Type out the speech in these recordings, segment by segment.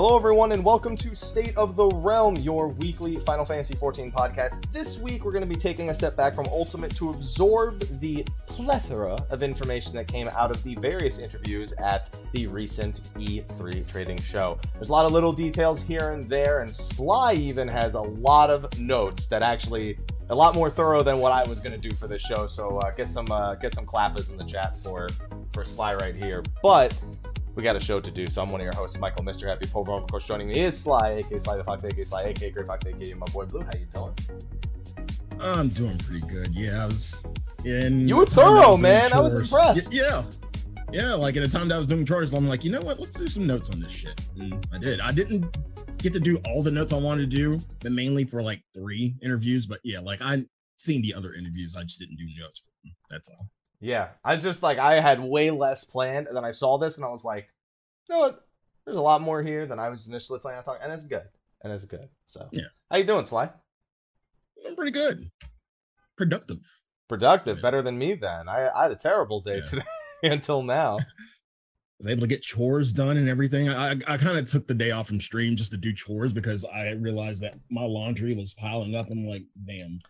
Hello, everyone, and welcome to State of the Realm, your weekly Final Fantasy XIV podcast. This week, we're going to be taking a step back from Ultimate to absorb the plethora of information that came out of the various interviews at the recent E3 trading show. There's a lot of little details here and there, and Sly even has a lot of notes that actually a lot more thorough than what I was going to do for this show. So uh, get some uh, get some clappers in the chat for for Sly right here. But we got a show to do. So I'm one of your hosts, Michael, Mr. Happy Pulver. Of course, joining me is Sly, aka Sly the Fox, aka Sly, aka Great Fox, aka my boy Blue. How you doing? I'm doing pretty good. Yeah, I was in. You were thorough, I man. I was impressed. Yeah, yeah. Like at a time that I was doing chores, I'm like, you know what? Let's do some notes on this shit. And I did. I didn't get to do all the notes I wanted to do, but mainly for like three interviews. But yeah, like I seen the other interviews, I just didn't do notes for them. That's all. Yeah, I was just like I had way less planned, and then I saw this, and I was like, you know what? There's a lot more here than I was initially planning on talking, and it's good, and it's good. So yeah, how you doing, Sly? I'm pretty good. Productive. Productive, yeah. better than me. Then I, I had a terrible day yeah. today until now. I was able to get chores done and everything. I I kind of took the day off from stream just to do chores because I realized that my laundry was piling up. I'm like, damn.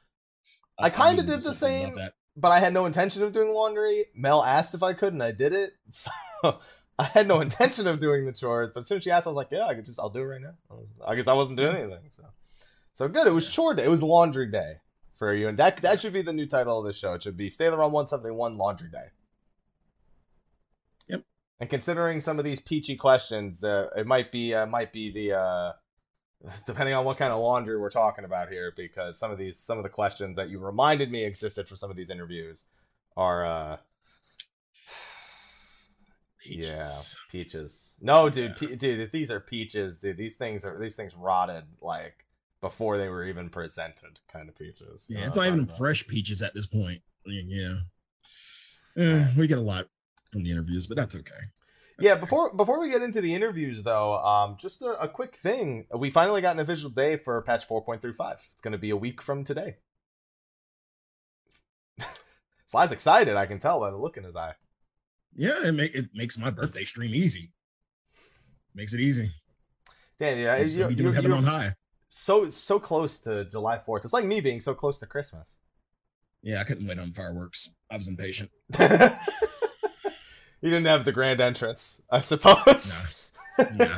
I, I kind of did the same but I had no intention of doing laundry. Mel asked if I could, and I did it. So I had no intention of doing the chores, but as soon as she asked, I was like, "Yeah, I could just, I'll do it right now." I, guess I wasn't doing anything, so so good. It was chore day. It was laundry day for you, and that that should be the new title of the show. It should be "Stay the Realm 171 Laundry Day." Yep. And considering some of these peachy questions, the it might be uh, might be the uh, depending on what kind of laundry we're talking about here, because some of these some of the questions that you reminded me existed for some of these interviews are uh peaches. yeah peaches no dude yeah. pe- dude these are peaches dude these things are these things rotted like before they were even presented kind of peaches yeah it's not even about. fresh peaches at this point yeah eh, we get a lot from the interviews but that's okay yeah, before before we get into the interviews, though, um, just a, a, quick thing. We finally got an official day for patch 4.35. It's going to be a week from today. Sly's excited. I can tell by the look in his eye. Yeah, it, make, it makes my birthday stream easy. Makes it easy. Damn, yeah, you're, you, heaven on high. So so close to July 4th. It's like me being so close to Christmas. Yeah, I couldn't wait on fireworks. I was impatient. you didn't have the grand entrance, I suppose. No.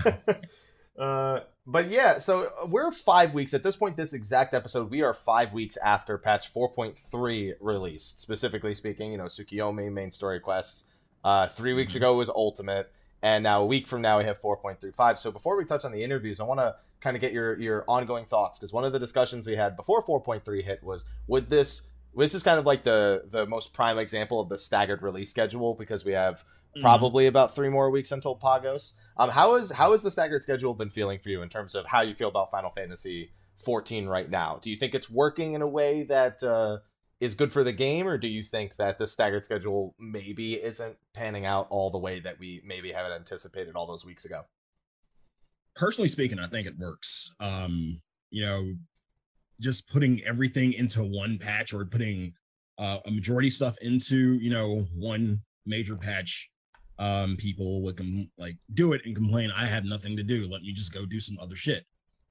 uh, but yeah, so we're five weeks at this point. This exact episode, we are five weeks after patch 4.3 released. Specifically speaking, you know, Tsukiyomi main story quests. Uh, 3 weeks mm-hmm. ago was Ultimate, and now a week from now we have 4.35. So before we touch on the interviews, I want to kind of get your your ongoing thoughts because one of the discussions we had before 4.3 hit was would this this is kind of like the the most prime example of the staggered release schedule because we have mm-hmm. probably about three more weeks until Pagos. Um, how is how has the staggered schedule been feeling for you in terms of how you feel about Final Fantasy 14 right now? Do you think it's working in a way that uh, is good for the game, or do you think that the staggered schedule maybe isn't panning out all the way that we maybe haven't anticipated all those weeks ago? Personally speaking, I think it works. Um, you know, just putting everything into one patch or putting uh, a majority stuff into you know one major patch um people would com- like do it and complain i have nothing to do. Let me just go do some other shit.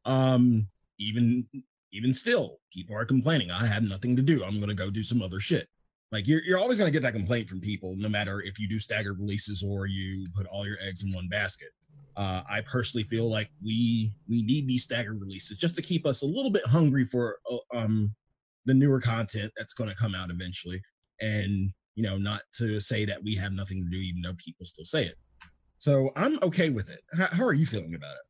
Um even even still people are complaining i have nothing to do. I'm to go do some other shit. Like you're, you're always to get that complaint from people no matter if you do staggered releases or you put all your eggs in one basket uh, I personally feel like we we need these staggered releases just to keep us a little bit hungry for uh, um, the newer content that's going to come out eventually, and you know, not to say that we have nothing to do, even though people still say it. So I'm okay with it. How, how are you feeling about it?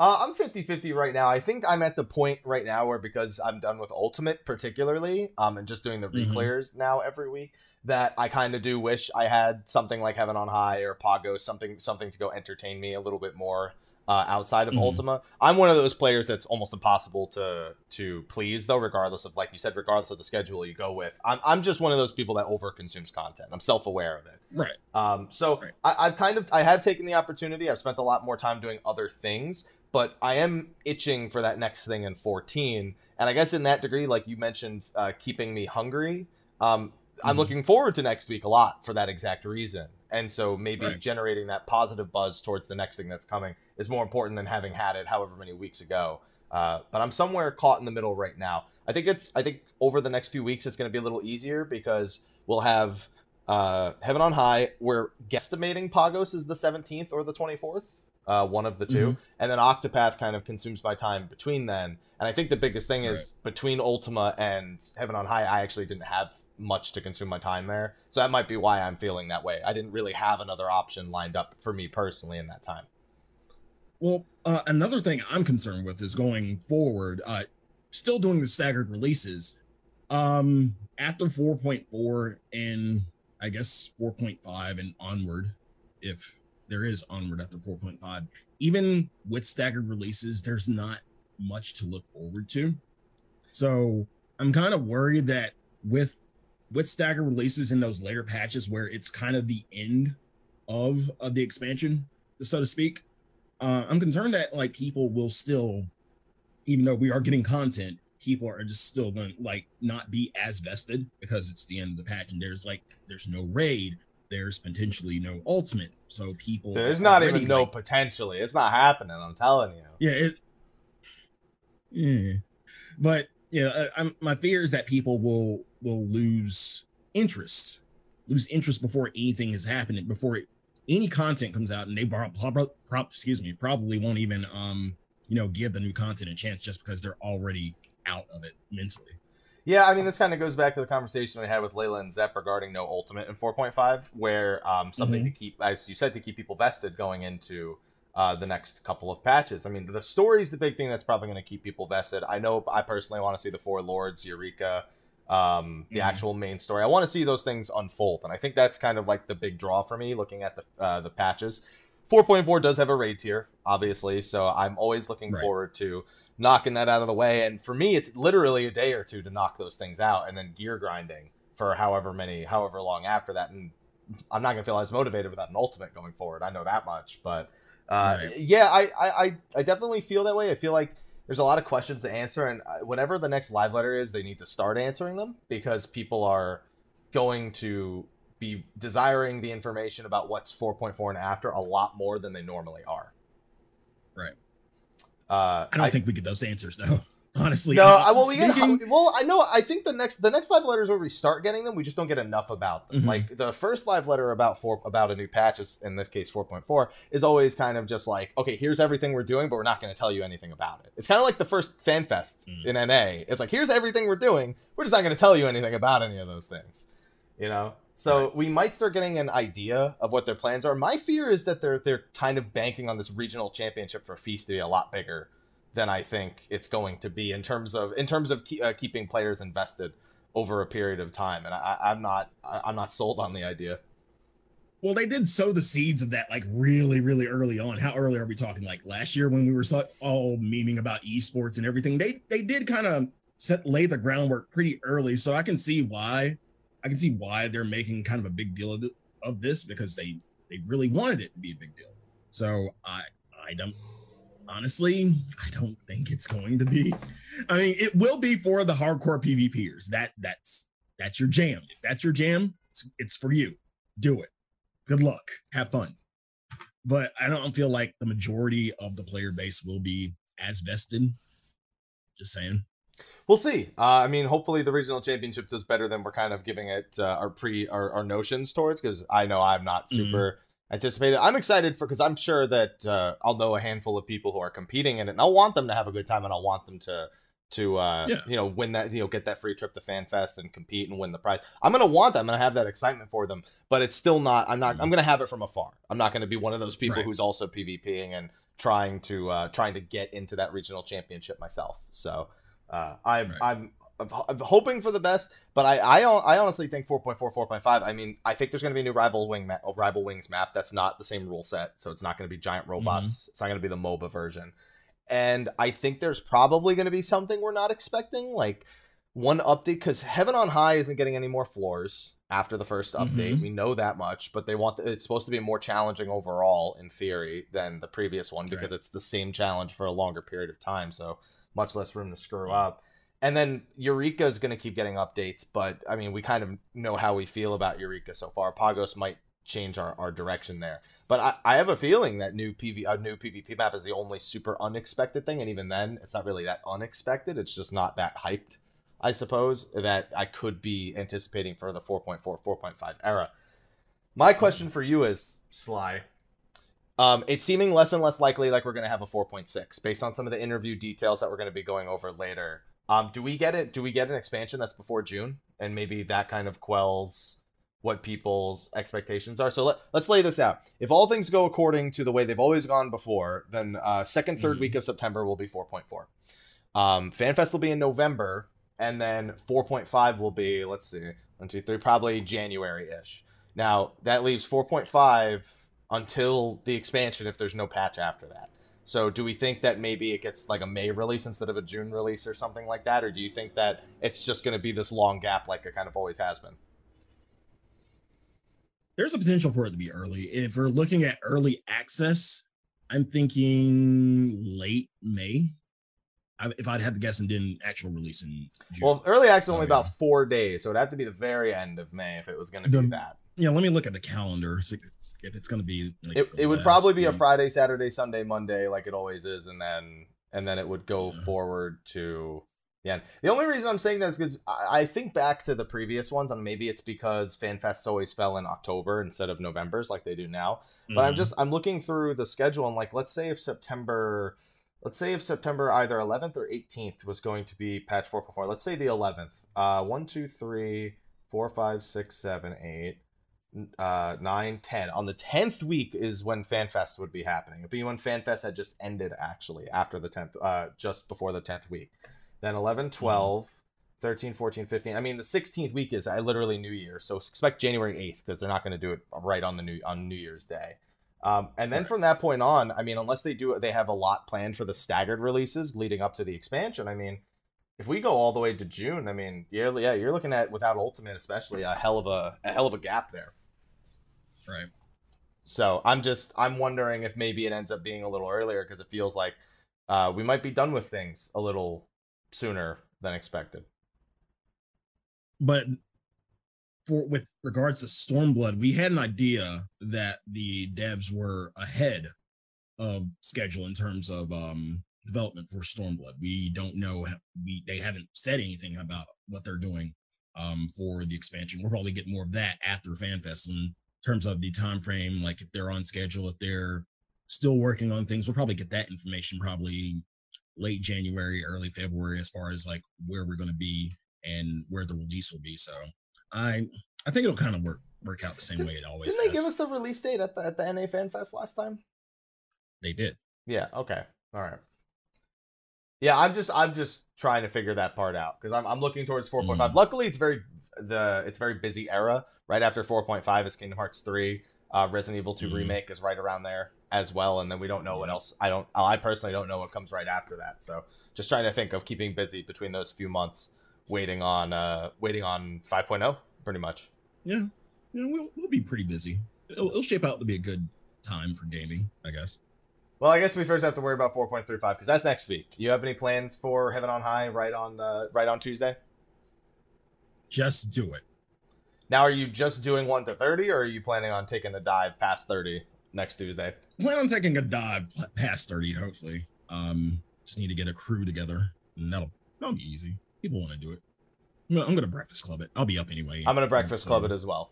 Uh, I'm 50 50 right now. I think I'm at the point right now where because I'm done with Ultimate, particularly, um, and just doing the Mhm. reclears now every week, that I kind of do wish I had something like Heaven on High or Pago, something something to go entertain me a little bit more uh, outside of Mhm. Ultima. I'm one of those players that's almost impossible to to please, though, regardless of like you said, regardless of the schedule you go with. I'm I'm just one of those people that over consumes content. I'm self aware of it. Right. Um, so Right. I, I've kind of I have taken the opportunity. I've spent a lot more time doing other things, but I am itching for that next thing in 14. And I guess in that degree, like you mentioned, uh, keeping me hungry. Um, I'm Mhm. looking forward to next week a lot for that exact reason. And so maybe Right. generating that positive buzz towards the next thing that's coming is more important than having had it however many weeks ago. Uh, but I'm somewhere caught in the middle right now. I think it's I think over the next few weeks it's going to be a little easier because we'll have uh, Heaven on High. We're guesstimating Pagos is the 17th or the 24th, uh, one of the 2 and then Octopath kind of consumes my time between then. And I think the biggest thing is between Ultima and Heaven on High, I actually didn't have much to consume my time there, so that might be why I'm feeling that way. I didn't really have another option lined up for me personally in that time. Well, uh, another thing I'm concerned with is going forward. Uh, still doing the staggered releases. Um, after 4.4 and I guess 4.5 and onward, if there is onward after 4.5, even with staggered releases, there's not much to look forward to. So I'm kind of worried that with with staggered releases in those later patches where it's kind of the end of of the expansion, so to speak, uh, I'm concerned that like people will still, even though we are getting content, people are just still going to like not be as vested because it's the end of the patch and there's like there's no raid, there's potentially no ultimate, so people There's not even no like- potentially. It's not happening. I'm telling you. yeah, it, yeah, but yeah, I, I'm my fear is that people will will lose interest, lose interest before anything is happening, before it, any content comes out, and they prob- prob- prob- excuse me probably won't even um you know give the new content a chance just because they're already out of it mentally. Yeah, I mean, this kind of goes back to the conversation we had with Layla and Zep regarding no ultimate in 4.5, where um, something to keep, as you said, to keep people vested going into uh, the next couple of patches. I mean, the story's the big thing that's probably going to keep people vested. I know I personally want to see the Four Lords, Eureka, um, the Mhm. actual main story. I want to see those things unfold, and I think that's kind of like the big draw for me looking at the uh, the patches. 4.4 does have a raid tier, obviously, so I'm always looking Right. forward to knocking that out of the way. And for me, it's literally a day or two to knock those things out, and then gear grinding for however many, however long after that. And I'm not gonna feel as motivated without an ultimate going forward. I know that much, but uh, Right. yeah, I, I I I definitely feel that way. I feel like there's a lot of questions to answer, and uh, whatever the next live letter is, they need to start answering them because people are going to be desiring the information about what's 4.4 and after a lot more than they normally are. Right. Uh, I don't think we get those answers though. Honestly, no, I- well, we get, well, I know. I think the next the next live letters where we start getting them, we just don't get enough about them. Mhm. Like the first live letter about four about a new patch, is, in this case four point four, is always kind of just like, okay, here's everything we're doing, but we're not going to tell you anything about it. It's kind of like the first fan fest Mm. in NA. It's like here's everything we're doing, we're just not going to tell you anything about any of those things. You know, so Right. we might start getting an idea of what their plans are. My fear is that they're they're kind of banking on this regional championship for Feast to be a lot bigger than I think it's going to be in terms of in terms of uh, keeping players invested over a period of time. And I, I'm not I, I'm not sold on the idea. Well, they did sow the seeds of that like really, really early on. How early are we talking? Like last year when we were all memeing about esports and everything. They they did kind of set lay the groundwork pretty early. So I can see why I can see why they're making kind of a big deal of, of this because they they really wanted it to be a big deal. So I I don't honestly I don't think it's going to be. I mean, it will be for the hardcore PvPers. That that's that's your jam. If that's your jam, it's, it's for you. Do it good luck have fun but i don't feel like the majority of the player base will be as vested just saying We'll see. Uh, I mean, hopefully the regional championship does better than we're kind of giving it uh, our pre our, our notions towards because I know I'm not Mhm. super anticipated. I'm excited for because I'm sure that uh, I'll know a handful of people who are competing in it, and I'll want them to have a good time, and I'll want them to to uh, Yeah. you know win that you know get that free trip to FanFest and compete and win the prize. I'm gonna want that. I'm gonna have that excitement for them, but it's still not. I'm not. I'm gonna have it from afar. I'm not gonna be one of those people Right. who's also PvPing and trying to uh, trying to get into that regional championship myself. So uh, I'm right. I'm I'm hoping for the best, but I, I, I honestly think 4.4, 4.5. I mean, I think there's going to be a new rival wing map, rival wings map. That's not the same rule set, so it's not going to be giant robots. Mm-hmm. It's not going to be the MOBA version, and I think there's probably going to be something we're not expecting, like one update because Heaven on High isn't getting any more floors after the first update. Mm-hmm. We know that much, but they want the, it's supposed to be more challenging overall in theory than the previous one because right. it's the same challenge for a longer period of time, so much less room to screw up. And then Eureka is going to keep getting updates, but I mean, we kind of know how we feel about Eureka so far. Pagos might change our, our direction there, but I, I have a feeling that new PV a new PvP map is the only super unexpected thing, and even then, it's not really that unexpected. It's just not that hyped, I suppose, that I could be anticipating for the 4.4 4.5 era. My question for you is Sly. Um, it's seeming less and less likely like we're going to have a 4.6 based on some of the interview details that we're going to be going over later. Um, do we get it? Do we get an expansion that's before June, and maybe that kind of quells what people's expectations are? So let, let's lay this out. If all things go according to the way they've always gone before, then uh, second, 3rd mm-hmm. week of September will be 4.4. Um, FanFest will be in November, and then 4.5 will be let's see, one, two, three, probably January ish. Now that leaves 4.5 until the expansion if there's no patch after that. So do we think that maybe it gets like a May release instead of a June release or something like that, or do you think that it's just going to be this long gap like it kind of always has been? There's a potential for it to be early. If we're looking at early access, I'm thinking late May. if I'd have to guess and didn't actual release in June. Well, early access only oh, about four days, so it'd have to be the very end of May if it was going to be that yeah, let me look at the calendar if it's going to be. Like it it would probably be a Friday, Saturday, Sunday, Monday, like it always is, and then and then it would go yeah. forward to the end. The only reason I'm saying that is because I think back to the previous ones, and maybe it's because FanFests always fell in October instead of November's like they do now. But mm-hmm. I'm just I'm looking through the schedule and like let's say if September. Let's say if September either 11th or 18th was going to be patch 4.4. Let's say the 11th. Uh, 1, 2, 3, 4, 5, 6, 7, 8, uh, 9, 10. On the 10th week is when FanFest would be happening. It'd be when FanFest had just ended, actually, after the 10th, uh, just before the 10th week. Then 11, 12, mm-hmm. 13, 14, 15. I mean, the 16th week is I literally New Year, so expect January 8th because they're not going to do it right on the new on New Year's Day. Um, and then right. from that point on, I mean, unless they do, they have a lot planned for the staggered releases leading up to the expansion. I mean, if we go all the way to June, I mean, yeah, yeah, you're looking at without Ultimate, especially a hell of a, a hell of a gap there. Right. So I'm just I'm wondering if maybe it ends up being a little earlier because it feels like uh, we might be done with things a little sooner than expected. But for with regards to Stormblood, we had an idea that the devs were ahead of schedule in terms of um, development for Stormblood. We don't know we they haven't said anything about what they're doing um, for the expansion. We'll probably get more of that after FanFest and terms of the time frame, like if they're on schedule, if they're still working on things, we'll probably get that information probably late January, early February, as far as like where we're going to be and where the release will be. So I I think it'll kind of work work out the same Did, way it always. Didn't has. they give us the release date at the at the NA Fan Fest last time? They did. Yeah. Okay. All right. Yeah, I'm just I'm just trying to figure that part out because I'm I'm looking towards 4.5. Mm. Luckily, it's very the it's very busy era. Right after 4.5 is Kingdom Hearts 3. Uh, Resident Evil 2 mm. remake is right around there as well, and then we don't know what else. I don't. I personally don't know what comes right after that. So just trying to think of keeping busy between those few months, waiting on uh waiting on 5.0, pretty much. Yeah, yeah, we'll we'll be pretty busy. It'll, it'll shape out to be a good time for gaming, I guess. Well, I guess we first have to worry about 4.35 because that's next week. You have any plans for Heaven on High right on uh, right on Tuesday? Just do it. Now, are you just doing one to thirty, or are you planning on taking a dive past thirty next Tuesday? Plan on taking a dive past thirty. Hopefully, um, just need to get a crew together, and that'll that'll be easy. People want to do it. I'm gonna breakfast club it. I'll be up anyway. I'm gonna breakfast club it as well.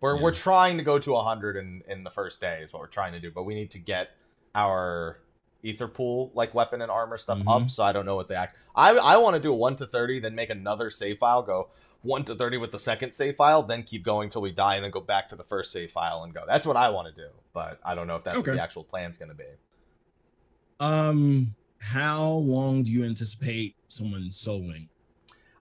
We're yeah. we're trying to go to 100 in in the first day is what we're trying to do, but we need to get our aetherpool like weapon and armor stuff mm-hmm. up. So I don't know what they act. I I want to do a one to thirty, then make another save file, go one to thirty with the second save file, then keep going till we die, and then go back to the first save file and go. That's what I want to do, but I don't know if that's okay. what the actual plan's going to be. Um, how long do you anticipate someone soloing?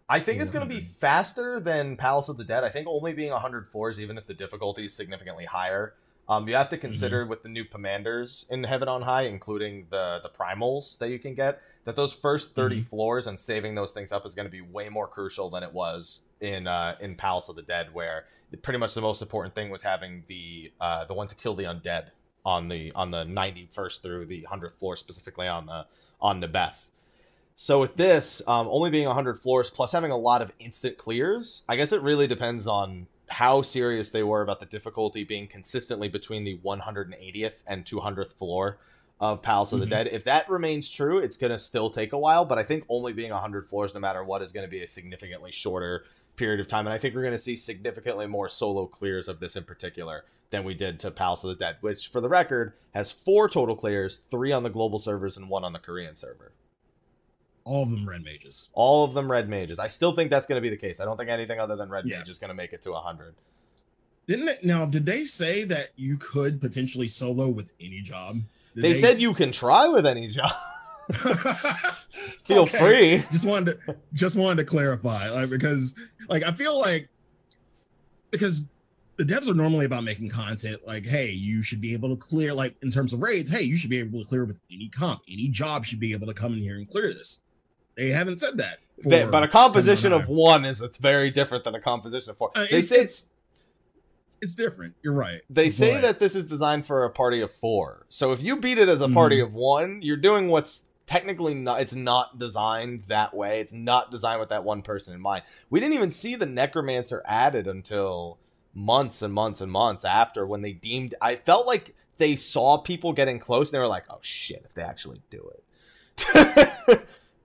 I think it's going to be faster than Palace of the Dead. I think only being 100 floors, even if the difficulty is significantly higher. Um, you have to consider mm-hmm. with the new pomanders in Heaven on High, including the the primals that you can get, that those first 30 mm-hmm. floors and saving those things up is going to be way more crucial than it was in uh, in Palace of the Dead, where pretty much the most important thing was having the uh, the one to kill the undead on the on the 91st through the 100th floor, specifically on the on Nybeth. So with this, um, only being 100 floors plus having a lot of instant clears, I guess it really depends on how serious they were about the difficulty being consistently between the 180th and 200th floor of Palace of the mm-hmm. Dead. If that remains true, it's going to still take a while, but I think only being 100 floors, no matter what, is going to be a significantly shorter period of time. And I think we're going to see significantly more solo clears of this in particular than we did to Palace of the Dead, which, for the record, has four total clears three on the global servers and one on the Korean server. All of them red mages. All of them red mages. I still think that's going to be the case. I don't think anything other than red yeah. mage is going to make it to 100. Didn't it, now? Did they say that you could potentially solo with any job? They, they, said you can try with any job. feel free. Just wanted to just wanted to clarify, like because like I feel like because the devs are normally about making content like, hey, you should be able to clear like in terms of raids, hey, you should be able to clear with any comp, any job should be able to come in here and clear this. They haven't said that. They, but a composition of one is it's very different than a composition of four. Uh, they say it's it's different. You're right. They but, say that this is designed for a party of four. So if you beat it as a party mm. of one, you're doing what's technically not. It's not designed that way. It's not designed with that one person in mind. We didn't even see the necromancer added until months and months and months after when they deemed. I felt like they saw people getting close and they were like, "Oh shit! If they actually do it."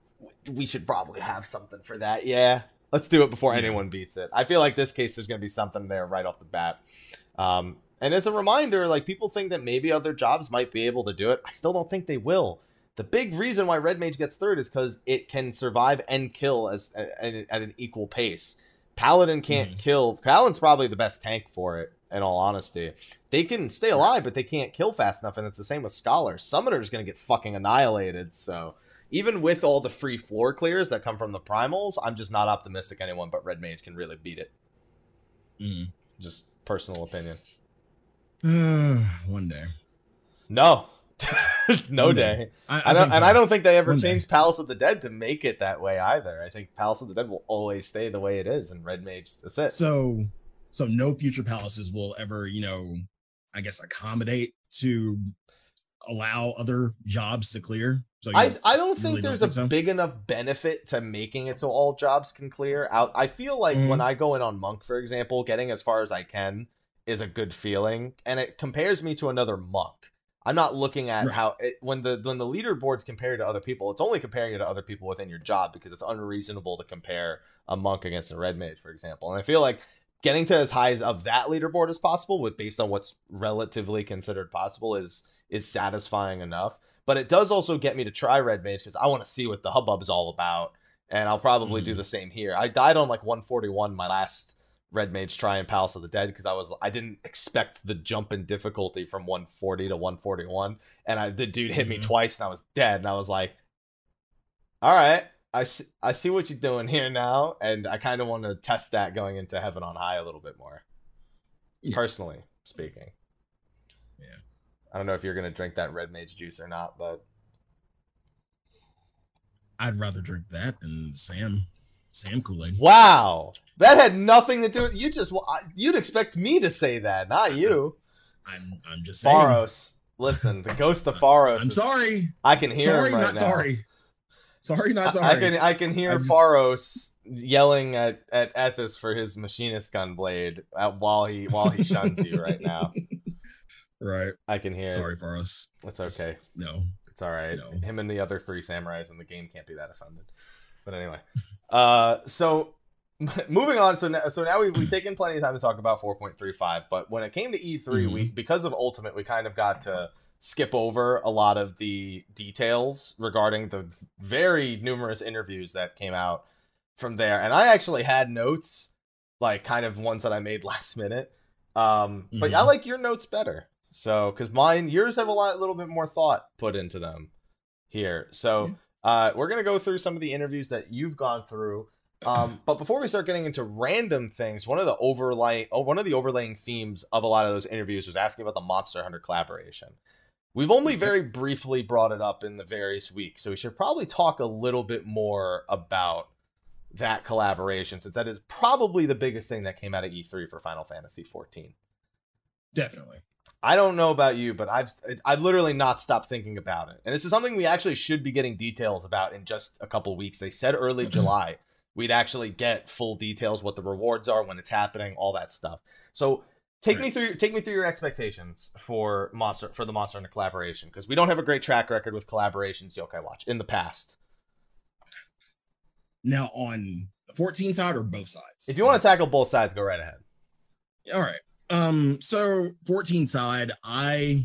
we should probably have something for that. Yeah, let's do it before yeah. anyone beats it. I feel like this case there's going to be something there right off the bat. Um, and as a reminder, like people think that maybe other jobs might be able to do it. I still don't think they will. The big reason why Red Mage gets third is because it can survive and kill as at, at an equal pace. Paladin can't mm. kill. Paladin's probably the best tank for it. In all honesty, they can stay alive, but they can't kill fast enough, and it's the same with Scholar. Summoner's gonna get fucking annihilated. So even with all the free floor clears that come from the primals, I'm just not optimistic anyone but Red Mage can really beat it. Mm. Just personal opinion. one day. No. no one day. day. I, I, don't, so. and I don't think they ever one changed day. Palace of the Dead to make it that way either. I think Palace of the Dead will always stay the way it is, and Red Mage that's it. So, so no future palaces will ever, you know, I guess accommodate to allow other jobs to clear. So I I don't think really there's don't think a so? big enough benefit to making it so all jobs can clear out. I feel like mm. when I go in on monk, for example, getting as far as I can is a good feeling, and it compares me to another monk. I'm not looking at right. how it, when the when the leaderboards compare to other people, it's only comparing it to other people within your job because it's unreasonable to compare a monk against a red mage, for example. And I feel like getting to as high as of that leaderboard as possible, with based on what's relatively considered possible, is is satisfying enough. But it does also get me to try Red Mage because I want to see what the hubbub is all about. And I'll probably mm. do the same here. I died on like 141 my last Red Mage try in Palace of the Dead because I was I didn't expect the jump in difficulty from 140 to 141, and I the dude hit mm-hmm. me twice and I was dead, and I was like, all right. I see, I see what you're doing here now, and I kind of want to test that going into Heaven on High a little bit more, yeah. personally speaking. Yeah, I don't know if you're gonna drink that red mage juice or not, but I'd rather drink that than Sam Sam Kool Aid. Wow, that had nothing to do with you. Just you'd expect me to say that, not you. I'm I'm just saying. Pharos, listen, the ghost of Pharos. I'm sorry. I can hear sorry, him right not now. Sorry, sorry, not sorry. I, I can I can hear just... Pharos yelling at at Ethis for his machinist gun blade at, while he while he shuns you right now. Right. I can hear. Sorry for us. It's okay. It's, no. It's all right. No. Him and the other three samurais in the game can't be that offended. But anyway, uh, so moving on. So now, so now we've, we've taken plenty of time to talk about 4.35. But when it came to E3, mm-hmm. we because of Ultimate, we kind of got to skip over a lot of the details regarding the very numerous interviews that came out from there. And I actually had notes, like kind of ones that I made last minute. Um, but mm-hmm. I like your notes better. So, because mine, yours have a lot, little bit more thought put into them. here. So uh, we're gonna go through some of the interviews that you've gone through. Um, but before we start getting into random things, one of the overlay, oh, one of the overlaying themes of a lot of those interviews was asking about the Monster Hunter collaboration. We've only very briefly brought it up in the various weeks, so we should probably talk a little bit more about that collaboration since that is probably the biggest thing that came out of E3 for Final Fantasy 14. Definitely. I don't know about you, but I've I've literally not stopped thinking about it. And this is something we actually should be getting details about in just a couple weeks. They said early July we'd actually get full details what the rewards are when it's happening, all that stuff. So take right. me through take me through your expectations for monster for the monster hunter collaboration because we don't have a great track record with collaborations yokai watch in the past now on 14 side or both sides if you want to tackle both sides go right ahead all right um so 14 side i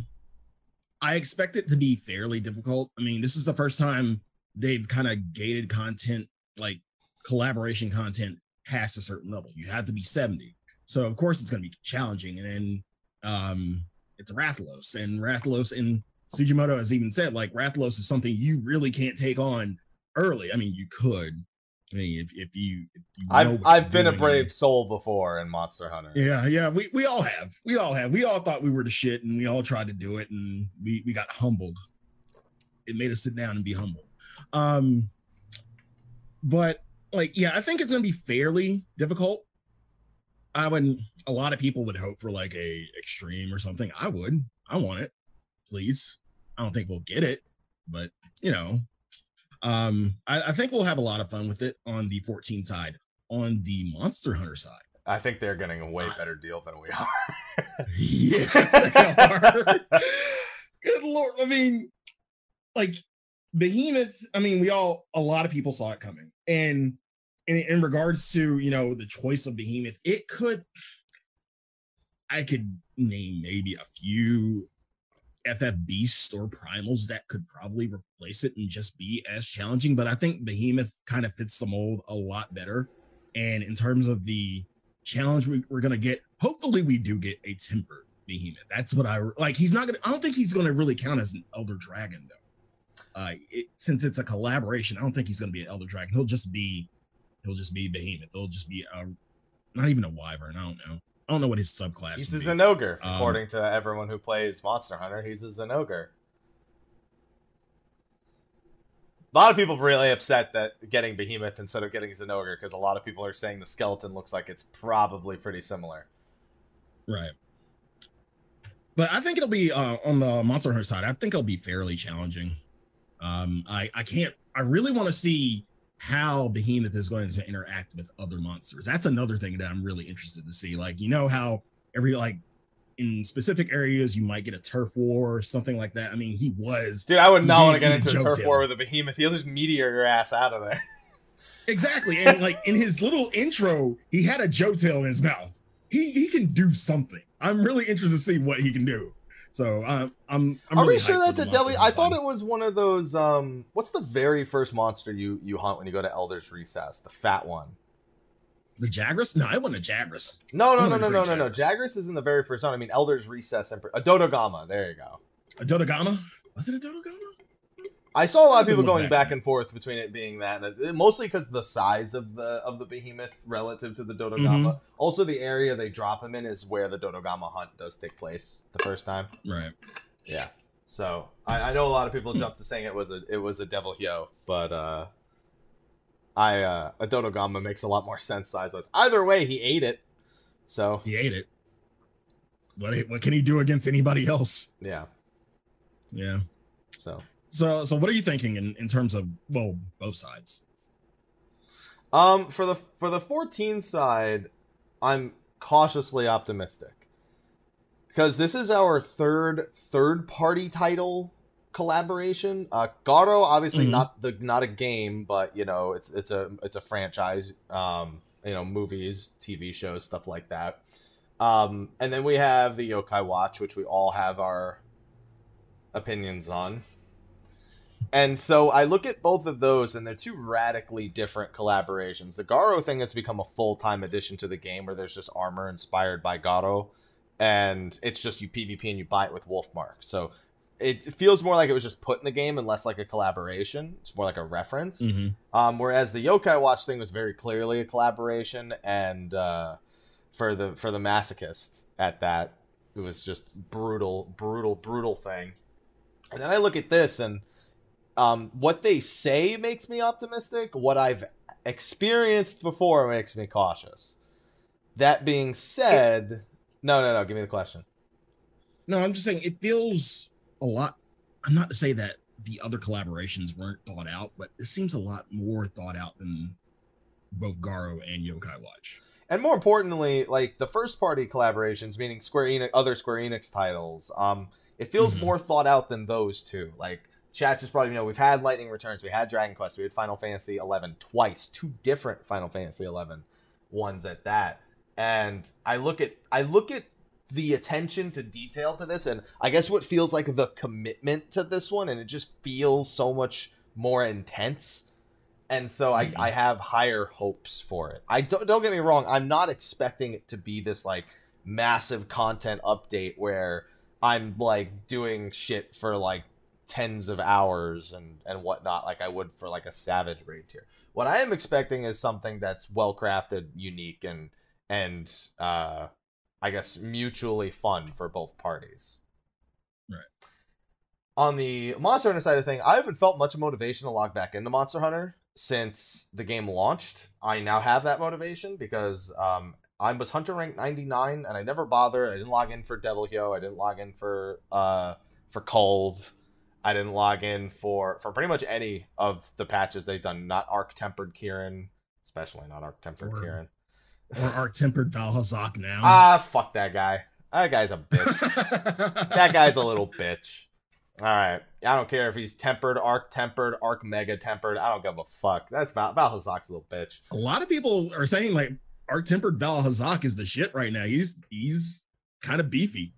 i expect it to be fairly difficult i mean this is the first time they've kind of gated content like collaboration content past a certain level you have to be 70 so of course it's going to be challenging. And then um, it's Rathalos, and Rathalos and Tsujimoto has even said like Rathalos is something you really can't take on early. I mean, you could. I mean, if, if you, if you I've I've been a brave soul before in Monster Hunter. Yeah, yeah, we we all have. We all have. We all thought we were the shit, and we all tried to do it, and we we got humbled. It made us sit down and be humble. Um, but like, yeah, I think it's gonna be fairly difficult I wouldn't A lot of people would hope for like a extreme or something. I would. I want it, please. I don't think we'll get it, but you know, um, I, I think we'll have a lot of fun with it on the 14 side. On the Monster Hunter side, I think they're getting a way better deal than we are. yes, they are. Good lord! I mean, like Behemoth. I mean, we all a lot of people saw it coming, and in, in regards to you know the choice of behemoth it could i could name maybe a few ff beasts or primals that could probably replace it and just be as challenging but i think behemoth kind of fits the mold a lot better and in terms of the challenge we, are gonna get hopefully we do get a tempered behemoth that's what i like he's not gonna i don't think he's gonna really count as an elder dragon though uh it, since it's a collaboration i don't think he's gonna be an elder dragon he'll just be he'll just be behemoth. He'll just be a not even a wyvern. I don't know. I don't know what his subclass. He's a Zinogre, um, according to everyone who plays Monster Hunter. He's a Zinogre. A lot of people are really upset that getting Behemoth instead of getting Zinogre because a lot of people are saying the skeleton looks like it's probably pretty similar. Right. But I think it'll be uh, on the Monster Hunter side. I think it'll be fairly challenging. Um, I I can't. I really want to see how Behemoth is going to interact with other monsters. That's another thing that I'm really interested to see. Like, you know how every like in specific areas you might get a turf war or something like that. I mean, he was Dude, I would not want to get into a turf war with a behemoth. He'll just meteor your ass out of there. Exactly. And like in his little intro, he had a Joe tail in his mouth. He he can do something. I'm really interested to see what he can do. So um, I'm. I'm Are really we sure that's a deli? I thought it was one of those. Um, what's the very first monster you you hunt when you go to Elder's Recess? The fat one. The Jagras? No, I want a Jagras. No, no, no, no, no, no, no. Jagras is in the very first one. I mean, Elder's Recess and a Dodogama. There you go. A Dodogama? Was it a Dodogama? I saw a lot of people going back and forth between it being that, and mostly because the size of the of the behemoth relative to the Dodogama. Mm-hmm. Also, the area they drop him in is where the Dodogama hunt does take place the first time. Right. Yeah. So I, I know a lot of people jumped to saying it was a it was a Deviljho, but uh, I uh, a Dodogama makes a lot more sense size wise. Either way, he ate it. So he ate it. What what can he do against anybody else? Yeah. Yeah. So so, so what are you thinking in, in terms of well, both sides? Um, for the for the 14 side, I'm cautiously optimistic because this is our third third party title collaboration. Uh, Garo, obviously mm-hmm. not the not a game, but you know it's it's a it's a franchise. Um, you know, movies, TV shows, stuff like that. Um, and then we have the Yokai Watch, which we all have our opinions on. And so I look at both of those, and they're two radically different collaborations. The Garo thing has become a full time addition to the game where there's just armor inspired by Garo, and it's just you PvP and you buy it with Wolfmark. So it feels more like it was just put in the game and less like a collaboration. It's more like a reference. Mm-hmm. Um, whereas the Yokai Watch thing was very clearly a collaboration, and uh, for the for the masochist at that, it was just brutal, brutal, brutal thing. And then I look at this, and um, what they say makes me optimistic. What I've experienced before makes me cautious. That being said, no, no, no. Give me the question. No, I'm just saying it feels a lot. I'm not to say that the other collaborations weren't thought out, but it seems a lot more thought out than both Garo and Yokai Watch. And more importantly, like the first party collaborations, meaning Square Enix, other Square Enix titles, um, it feels Mhm. more thought out than those two. Like chat just probably you know we've had Lightning Returns, we had Dragon Quest, we had Final Fantasy eleven twice, two different Final Fantasy eleven ones at that. And I look at I look at the attention to detail to this, and I guess what feels like the commitment to this one, and it just feels so much more intense. And so I, Mhm. I have higher hopes for it. I don't don't get me wrong, I'm not expecting it to be this like massive content update where I'm like doing shit for like tens of hours and and whatnot like I would for like a Savage raid tier. What I am expecting is something that's well crafted, unique, and and uh I guess mutually fun for both parties. Right. On the Monster Hunter side of thing, I haven't felt much motivation to log back into Monster Hunter since the game launched. I now have that motivation because um, I was Hunter rank 99 and I never bothered. I didn't log in for Deviljho. I didn't log in for uh for Kulve. I didn't log in for for pretty much any of the patches they've done. Not Arc Tempered Kirin, especially not Arc Tempered Kirin. Or Arc Tempered Vaal Hazak now. Ah, fuck that guy. That guy's a bitch. that guy's a little bitch. All right. I don't care if he's tempered, arc tempered, arc mega tempered. I don't give a fuck. That's Val Vaal Hazak's a little bitch. a lot of people are saying like arc tempered Vaal Hazak is the shit right now. He's he's kind of beefy.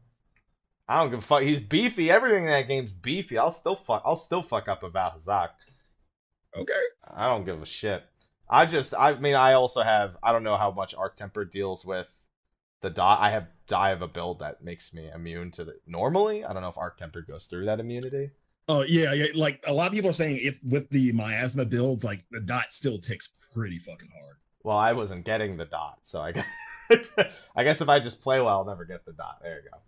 I don't give a fuck. He's beefy. Everything in that game's beefy. I'll still fuck. I'll still fuck up a Vaal Hazak. Okay. I don't give a shit. I just. I mean, I also have. I don't know how much arc Temper deals with the dot. I have. die of a build that makes me immune to the. Normally, I don't know if arc Temper goes through that immunity. Oh yeah, yeah. Like a lot of people are saying if with the miasma builds, like the dot still ticks pretty fucking hard. Well, I wasn't getting the dot, so I guess, I guess if I just play well, I'll never get the dot. There you go.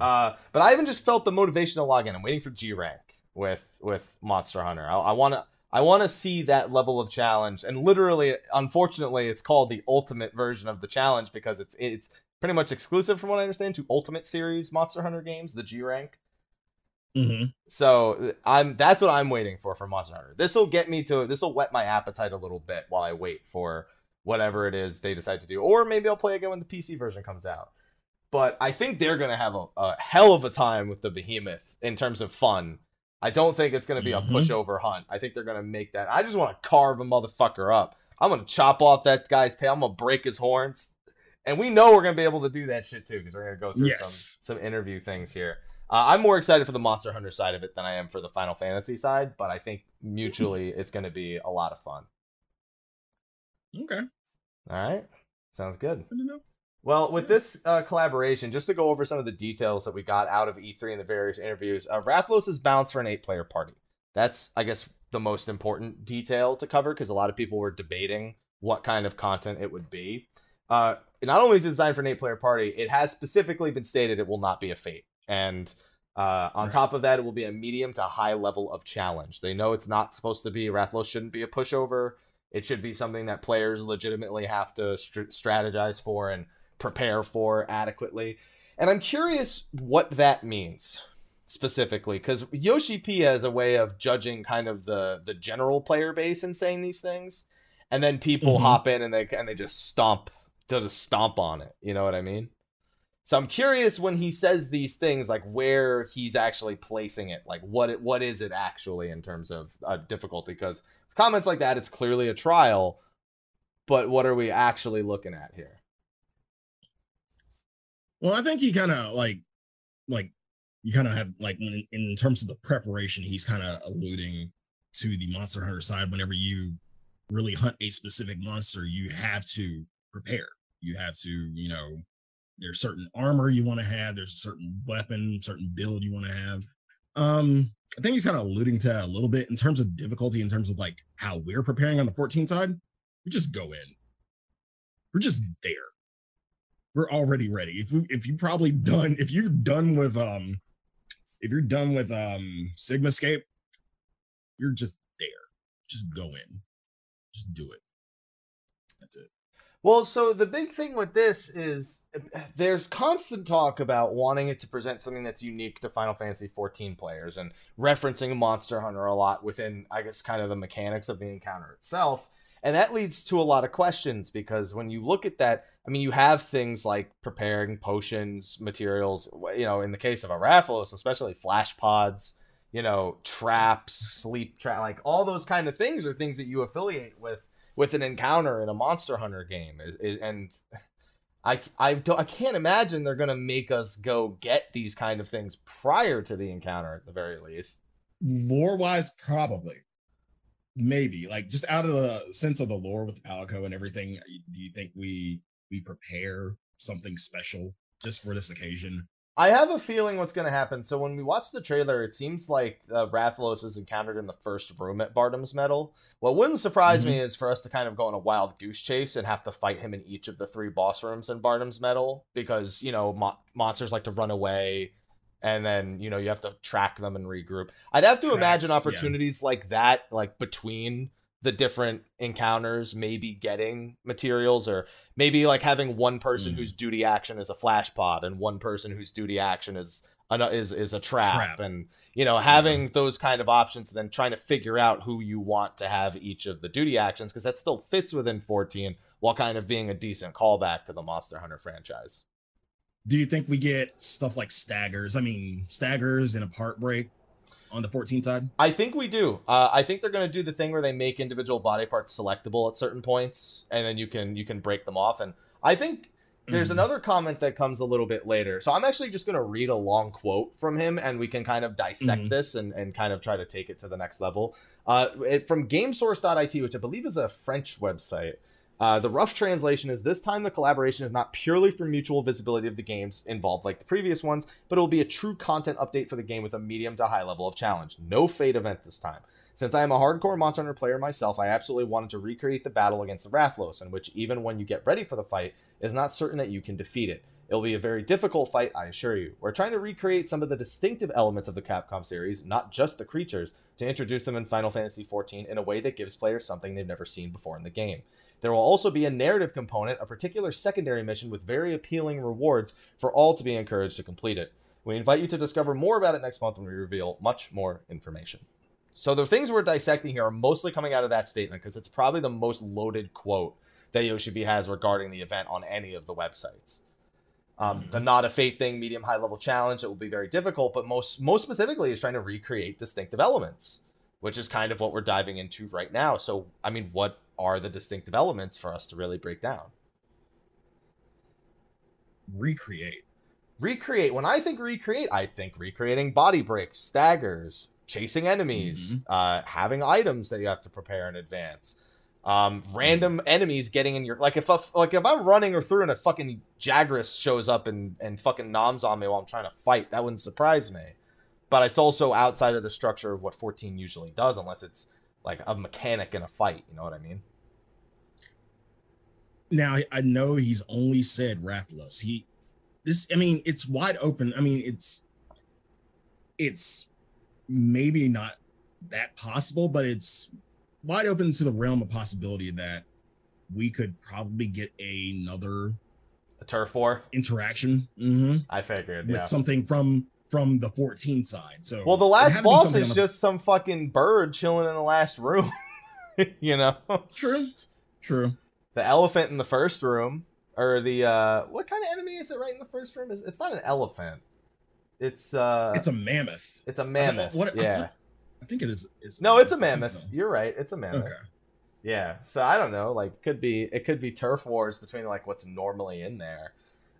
Uh, but I even just felt the motivation to log in. I'm waiting for G rank with with Monster Hunter. I, I want to I want to see that level of challenge. And literally, unfortunately, it's called the ultimate version of the challenge because it's it's pretty much exclusive, from what I understand, to Ultimate Series Monster Hunter games, the G rank. Mm-hmm. So I'm that's what I'm waiting for for Monster Hunter. This will get me to this will whet my appetite a little bit while I wait for whatever it is they decide to do, or maybe I'll play again when the PC version comes out. But I think they're gonna have a, a hell of a time with the Behemoth in terms of fun. I don't think it's gonna be Mhm. a pushover hunt. I think they're gonna make that. I just want to carve a motherfucker up. I'm gonna chop off that guy's tail. I'm gonna break his horns, and we know we're gonna be able to do that shit too because we're gonna go through Yes. some some interview things here. Uh, I'm more excited for the Monster Hunter side of it than I am for the Final Fantasy side, but I think mutually it's going to be a lot of fun. Okay. All right, sounds good. Good to know. Well, with this uh, collaboration, just to go over some of the details that we got out of E3 and the various interviews, uh, Rathalos is bounced for an eight-player party. That's, I guess, the most important detail to cover because a lot of people were debating what kind of content it would be. Uh, not only is it designed for an eight-player party, it has specifically been stated it will not be a fate, and uh, on Right. top of that, it will be a medium to high level of challenge. They know it's not supposed to be Rathalos shouldn't be a pushover. It should be something that players legitimately have to str- strategize for and prepare for adequately. And I'm curious what that means specifically because Yoshi P has a way of judging kind of the the general player base and saying these things, and then people Mhm. hop in and they and they just stomp, they'll just stomp on it. You know what I mean? So I'm curious when he says these things, like where he's actually placing it, like what it what is it actually in terms of uh, difficulty? Because comments like that, it's clearly a trial, but what are we actually looking at here? Well, I think he kind of like, like you kind of have like when, in terms of the preparation, he's kind of alluding to the Monster Hunter side. Whenever you really hunt a specific monster, you have to prepare. You have to, you know, there's certain armor you want to have. There's a certain weapon, certain build you want to have. Um, I think he's kind of alluding to a little bit in terms of difficulty, in terms of like how we're preparing on the 14 side. We just go in. We're just there. We're already ready. If we, if you probably done, if you're done with um, if you're done with um Sigmascape, you're just there. Just go in. Just do it. That's it. Well, so the big thing with this is there's constant talk about wanting it to present something that's unique to Final Fantasy 14 players and referencing Monster Hunter a lot within, I guess, kind of the mechanics of the encounter itself. And that leads to a lot of questions because when you look at that, I mean, you have things like preparing potions, materials, you know, in the case of a especially flash pods, you know, traps, sleep trap, like all those kind of things are things that you affiliate with with an encounter in a Monster Hunter game. And I, I, don't, I can't imagine they're going to make us go get these kind of things prior to the encounter at the very least. Lore wise, probably. Maybe like just out of the sense of the lore with Palico and everything, do you think we we prepare something special just for this occasion? I have a feeling what's going to happen. So when we watch the trailer, it seems like uh, Rathalos is encountered in the first room at Bardam's Mettle. What wouldn't surprise mm-hmm. me is for us to kind of go on a wild goose chase and have to fight him in each of the three boss rooms in Bardam's Mettle because you know mo- monsters like to run away, and then you know you have to track them and regroup. I'd have to Tracks, imagine opportunities yeah. like that, like between the different encounters maybe getting materials or maybe like having one person mm. whose duty action is a flash pod and one person whose duty action is is is a trap, trap. and you know having yeah. those kind of options and then trying to figure out who you want to have each of the duty actions because that still fits within 14 while kind of being a decent callback to the Monster Hunter franchise. Do you think we get stuff like staggers? I mean, staggers and a part break on the 14 side? I think we do. Uh, I think they're going to do the thing where they make individual body parts selectable at certain points, and then you can you can break them off. And I think there's mm. another comment that comes a little bit later. So I'm actually just going to read a long quote from him, and we can kind of dissect mm. this and and kind of try to take it to the next level. Uh, it, from GameSource.it, which I believe is a French website. Uh, the rough translation is this time the collaboration is not purely for mutual visibility of the games involved like the previous ones, but it will be a true content update for the game with a medium to high level of challenge. No fate event this time. Since I am a hardcore Monster Hunter player myself, I absolutely wanted to recreate the battle against the Rathalos, in which even when you get ready for the fight, it is not certain that you can defeat it. It'll be a very difficult fight, I assure you. We're trying to recreate some of the distinctive elements of the Capcom series, not just the creatures, to introduce them in Final Fantasy XIV in a way that gives players something they've never seen before in the game. There will also be a narrative component, a particular secondary mission with very appealing rewards for all to be encouraged to complete it. We invite you to discover more about it next month when we reveal much more information. So the things we're dissecting here are mostly coming out of that statement because it's probably the most loaded quote that Yoshi P has regarding the event on any of the websites. Um, the not a fate thing, medium high level challenge, it will be very difficult, but most most specifically is trying to recreate distinctive elements, which is kind of what we're diving into right now. So, I mean, what are the distinctive elements for us to really break down. Recreate. Recreate. When I think recreate, I think recreating body breaks, staggers, chasing enemies, mm-hmm. uh, having items that you have to prepare in advance. Um, random enemies getting in your like if like if I'm running or through and a fucking Jagras shows up and and fucking noms on me while I'm trying to fight, that wouldn't surprise me. But it's also outside of the structure of what 14 usually does, unless it's like a mechanic in a fight. You know what I mean? Now I know he's only said Rathalos. He this I mean it's wide open. I mean it's it's maybe not that possible, but it's wide open to the realm of possibility that we could probably get another a turf war interaction. Mm-hmm, I figured with yeah. something from from the 14 side. So well, the last boss is just some fucking bird chilling in the last room. you know, true, true the elephant in the first room, or the uh, what kind of enemy is it right in the first room? Is it's not an elephant. It's uh, it's a mammoth. It's a mammoth. What, yeah, I think it is. It's no, it's a mammoth. So. You're right. It's a mammoth. Okay. Yeah. So I don't know. Like, could be it could be turf wars between like what's normally in there.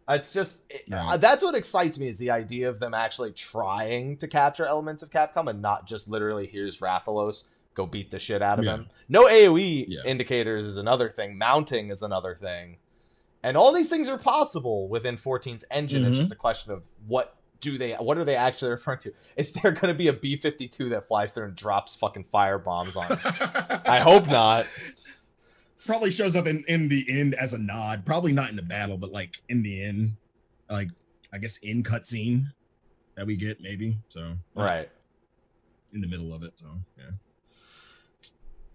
It's just it, uh, that's what excites me is the idea of them actually trying to capture elements of Capcom and not just literally here's Rathalos go beat the shit out of yeah. him. No AoE yeah. indicators is another thing. Mounting is another thing. And all these things are possible within 14's engine. Mm-hmm. It's just a question of what do they? What are they actually referring to? Is there going to be a B fifty two that flies through and drops fucking fire bombs on? I hope not. Probably shows up in in the end as a nod. Probably not in the battle, but like in the end, like I guess in cutscene that we get maybe. So right in the middle of it. So yeah.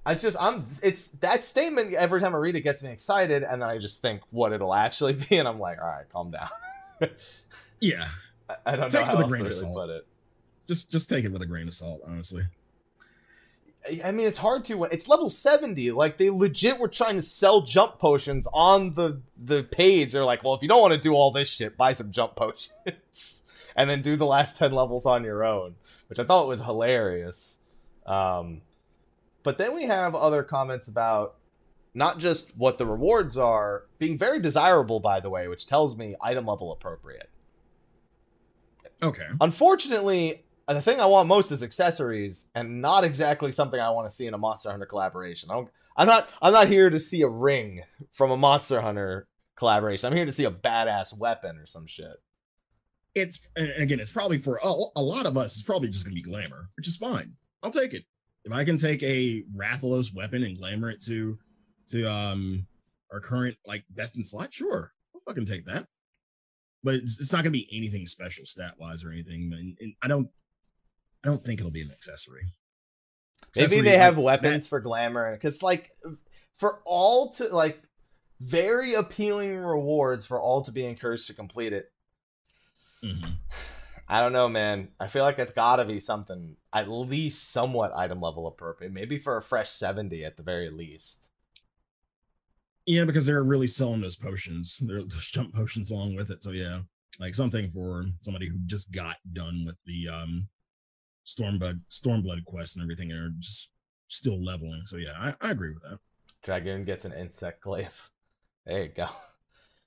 It's just I'm it's that statement every time I read it gets me excited and then I just think what it'll actually be and I'm like, all right, calm down. yeah. I, I don't take know how it with a grain of salt. put it. Just just take it with a grain of salt, honestly. I mean, it's hard to. It's level seventy. Like they legit were trying to sell jump potions on the the page. They're like, well, if you don't want to do all this shit, buy some jump potions, and then do the last ten levels on your own, which I thought was hilarious. Um, but then we have other comments about not just what the rewards are, being very desirable, by the way, which tells me item level appropriate. Okay. Unfortunately, the thing I want most is accessories, and not exactly something I want to see in a Monster Hunter collaboration. I am not. I'm not here to see a ring from a Monster Hunter collaboration. I'm here to see a badass weapon or some shit. It's again, it's probably for a, a lot of us. It's probably just gonna be glamour, which is fine. I'll take it if I can take a Rathalos weapon and glamour it to to um our current like best in slot, sure, I'll fucking take that. But it's, it's not gonna be anything special stat wise or anything. And, and, I don't I don't think it'll be an accessory. accessory Maybe they have weapons that, for glamour because like for all to like very appealing rewards for all to be encouraged to complete it. Mm-hmm. I don't know, man. I feel like it's got to be something at least somewhat item level appropriate. Maybe for a fresh 70 at the very least. Yeah, because they're really selling those potions, they're, those jump potions along with it. So yeah, like something for somebody who just got done with the um Stormblood Stormblood quest and everything, and are just still leveling. So yeah, I, I agree with that. Dragoon gets an insect glaive. There you go.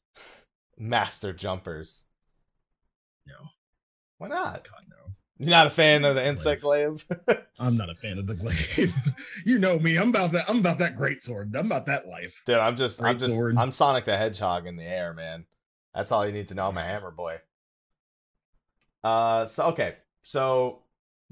Master jumpers. No. Why not? God, no. You're not a fan of the insect glaive? I'm not a fan of the glaive. you know me. I'm about that. I'm about that great sword. I'm about that life. Dude, I'm just. Great I'm just. Sword. I'm Sonic the Hedgehog in the air, man. That's all you need to know. I'm a hammer boy. Uh. So okay. So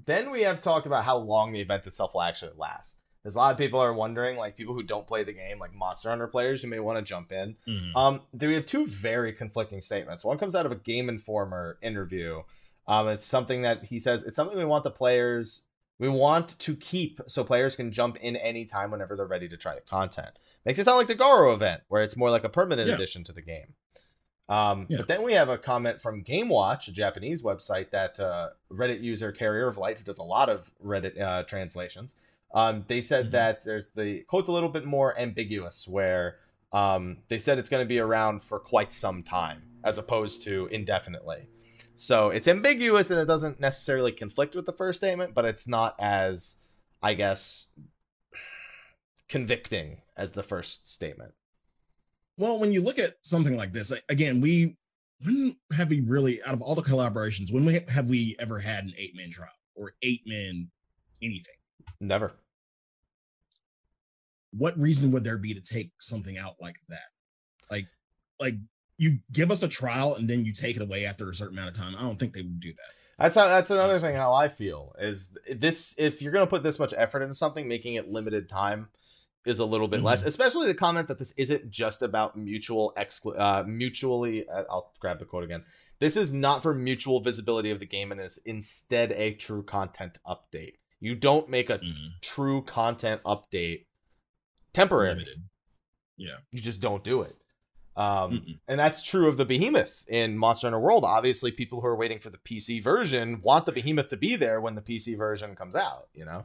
then we have talked about how long the event itself will actually last. There's a lot of people are wondering, like people who don't play the game, like Monster Hunter players who may want to jump in. Mm. Um, we have two very conflicting statements. One comes out of a Game Informer interview um, it's something that he says it's something we want the players we want to keep so players can jump in anytime whenever they're ready to try the content. Makes it sound like the Garo event, where it's more like a permanent yeah. addition to the game. Um, yeah. But then we have a comment from GameWatch, a Japanese website that uh, Reddit user Carrier of Light, who does a lot of Reddit uh, translations, um, they said mm-hmm. that there's the quote's a little bit more ambiguous, where um, they said it's going to be around for quite some time, as opposed to indefinitely. So it's ambiguous and it doesn't necessarily conflict with the first statement, but it's not as, I guess, convicting as the first statement. Well, when you look at something like this, again, we when have we really out of all the collaborations, when we have we ever had an eight man trial or eight man anything? Never. What reason would there be to take something out like that? Like, like you give us a trial and then you take it away after a certain amount of time. I don't think they would do that. That's how. That's another thing. How I feel is this: if you're going to put this much effort into something, making it limited time is a little bit mm-hmm. less. Especially the comment that this isn't just about mutual exclu- uh, mutually. Uh, I'll grab the quote again. This is not for mutual visibility of the game, and is instead a true content update. You don't make a mm-hmm. true content update temporary. Limited. Yeah, you just don't do it. Um, and that's true of the behemoth in Monster Hunter World. Obviously, people who are waiting for the PC version want the behemoth to be there when the PC version comes out, you know?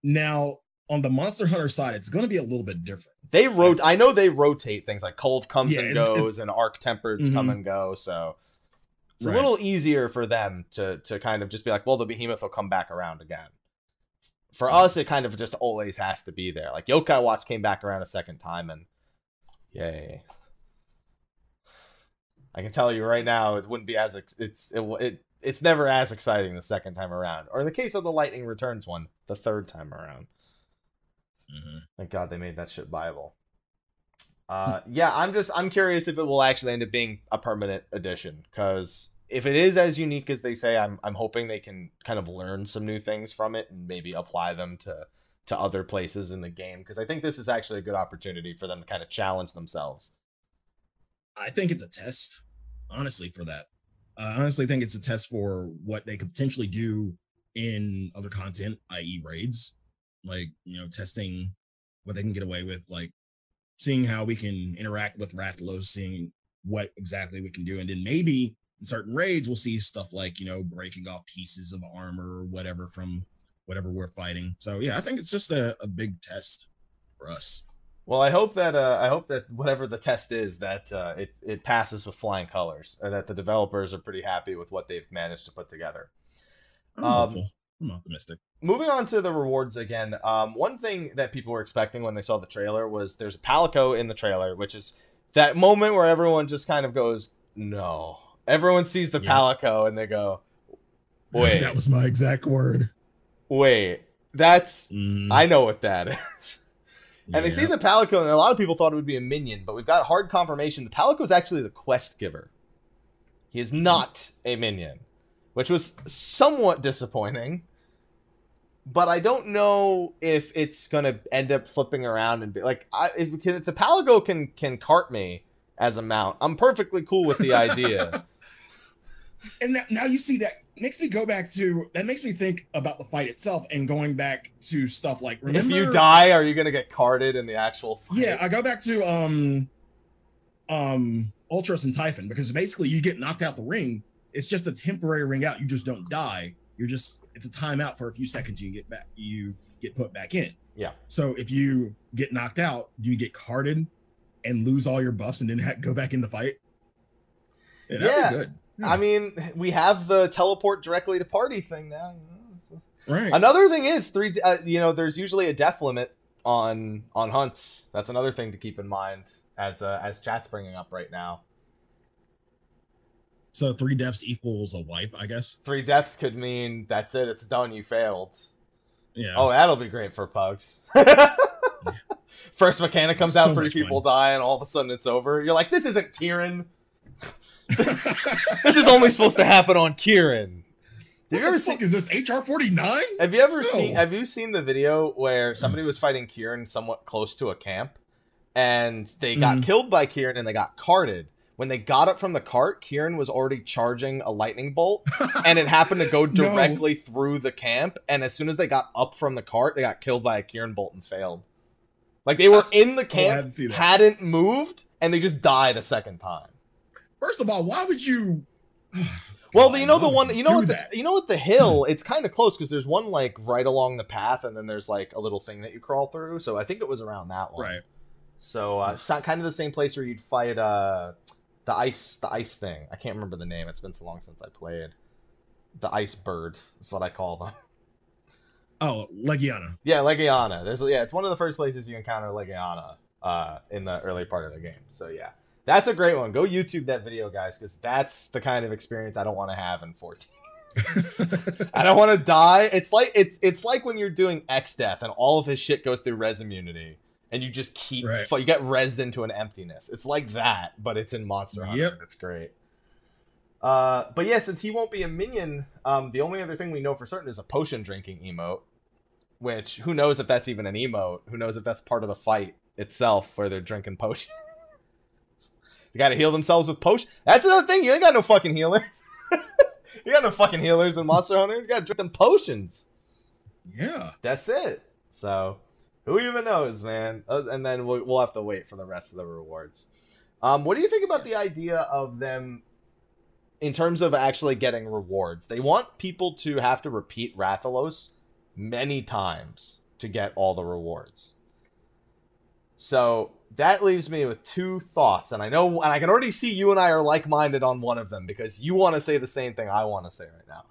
Now, on the Monster Hunter side, it's going to be a little bit different. They wrote, I know they rotate things like Kulve comes yeah, and goes, and Arch Tempered's mm-hmm. come and go. So it's right. a little easier for them to to kind of just be like, well, the behemoth will come back around again. For us, it kind of just always has to be there. Like Yokai Watch came back around a second time, and Yay. I can tell you right now, it wouldn't be as ex- it's it, it it's never as exciting the second time around, or in the case of the Lightning Returns one, the third time around. Mm-hmm. Thank God they made that shit viable. Uh, yeah, I'm just I'm curious if it will actually end up being a permanent addition because if it is as unique as they say, I'm I'm hoping they can kind of learn some new things from it and maybe apply them to to other places in the game because I think this is actually a good opportunity for them to kind of challenge themselves. I think it's a test, honestly, for that. I honestly think it's a test for what they could potentially do in other content, i.e., raids, like you know, testing what they can get away with, like seeing how we can interact with Rathalos, seeing what exactly we can do, and then maybe in certain raids we'll see stuff like you know breaking off pieces of armor or whatever from whatever we're fighting. So yeah, I think it's just a, a big test for us. Well, I hope that uh, I hope that whatever the test is, that uh, it it passes with flying colors, and that the developers are pretty happy with what they've managed to put together. I'm um, I'm optimistic. Moving on to the rewards again. Um, one thing that people were expecting when they saw the trailer was there's a Palico in the trailer, which is that moment where everyone just kind of goes, "No." Everyone sees the yeah. Palico and they go, "Wait." that was my exact word. Wait, that's mm. I know what that is. and yeah. they see the Palico, and a lot of people thought it would be a minion, but we've got hard confirmation the Palico is actually the quest giver. He is not a minion, which was somewhat disappointing. But I don't know if it's gonna end up flipping around and be like, I, if, if the Palico can can cart me as a mount, I'm perfectly cool with the idea. and now, now you see that makes me go back to that makes me think about the fight itself and going back to stuff like remember, if you die are you gonna get carted in the actual fight? yeah i go back to um um Ultros and typhon because basically you get knocked out the ring. It's just a temporary ring out. You just don't die. You're just it's a timeout for a few seconds. You get back you get put back in. Yeah. So if you get knocked out do you get carted and lose all your buffs and then ha- go back in the fight. Yeah, yeah. good I mean, we have the teleport directly to party thing now. Right. Another thing is three. Uh, you know, there's usually a death limit on on hunts. That's another thing to keep in mind as uh, as chat's bringing up right now. So three deaths equals a wipe, I guess. Three deaths could mean that's it. It's done. You failed. Yeah. Oh, that'll be great for pugs. First mechanic comes out, three people fun. die, and all of a sudden it's over. You're like, this isn't Kirin. This is only supposed to happen on Kirin. Have you ever seen? Is this HR forty nine? Have you ever no. seen? Have you seen the video where somebody was fighting Kirin somewhat close to a camp, and they got mm. killed by Kirin and they got carted. When they got up from the cart, Kirin was already charging a lightning bolt, and it happened to go directly no. through the camp. And as soon as they got up from the cart, they got killed by a Kirin bolt and failed. Like they were in the oh, camp, oh, hadn't moved, and they just died a second time. First of all, why would you? well, you know the one, you know what the, you know what the hill. It's kind of close because there's one like right along the path, and then there's like a little thing that you crawl through. So I think it was around that one. Right. So uh, it's kind of the same place where you'd fight uh the ice the ice thing. I can't remember the name. It's been so long since I played. The ice bird is what I call them. Oh, Legiana. Yeah, Legiana. There's yeah, it's one of the first places you encounter Legiana uh, in the early part of the game. So yeah, that's a great one. Go YouTube that video, guys, because that's the kind of experience I don't want to have in 14. I don't want to die. It's like it's it's like when you're doing Exdeath and all of his shit goes through res immunity, and you just keep right. you get res into an emptiness. It's like that, but it's in Monster Hunter. Yep. It's great. Uh, but yeah, since he won't be a minion, um, the only other thing we know for certain is a potion drinking emote. Which who knows if that's even an emote? Who knows if that's part of the fight itself where they're drinking potion? They got to heal themselves with potion. That's another thing. You ain't got no fucking healers. you got no fucking healers in Monster Hunter. You got to drink them potions. Yeah. That's it. So, who even knows, man? And then we'll, we'll have to wait for the rest of the rewards. Um, what do you think about the idea of them in terms of actually getting rewards? They want people to have to repeat Rathalos many times to get all the rewards. So that leaves me with two thoughts, and I know, and I can already see you and I are like-minded on one of them because you want to say the same thing I want to say right now.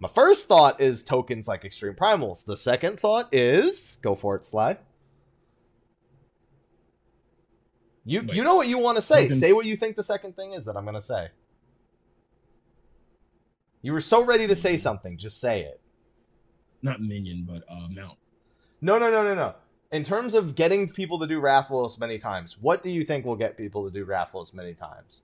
My first thought is tokens like extreme primals. The second thought is go for it, Sly. You Wait, you know what you want to say. Tokens. Say what you think the second thing is that I'm going to say. You were so ready to say something. Just say it. Not minion, but uh, mount. No, no, no, no, no in terms of getting people to do raffles many times, what do you think will get people to do raffles many times?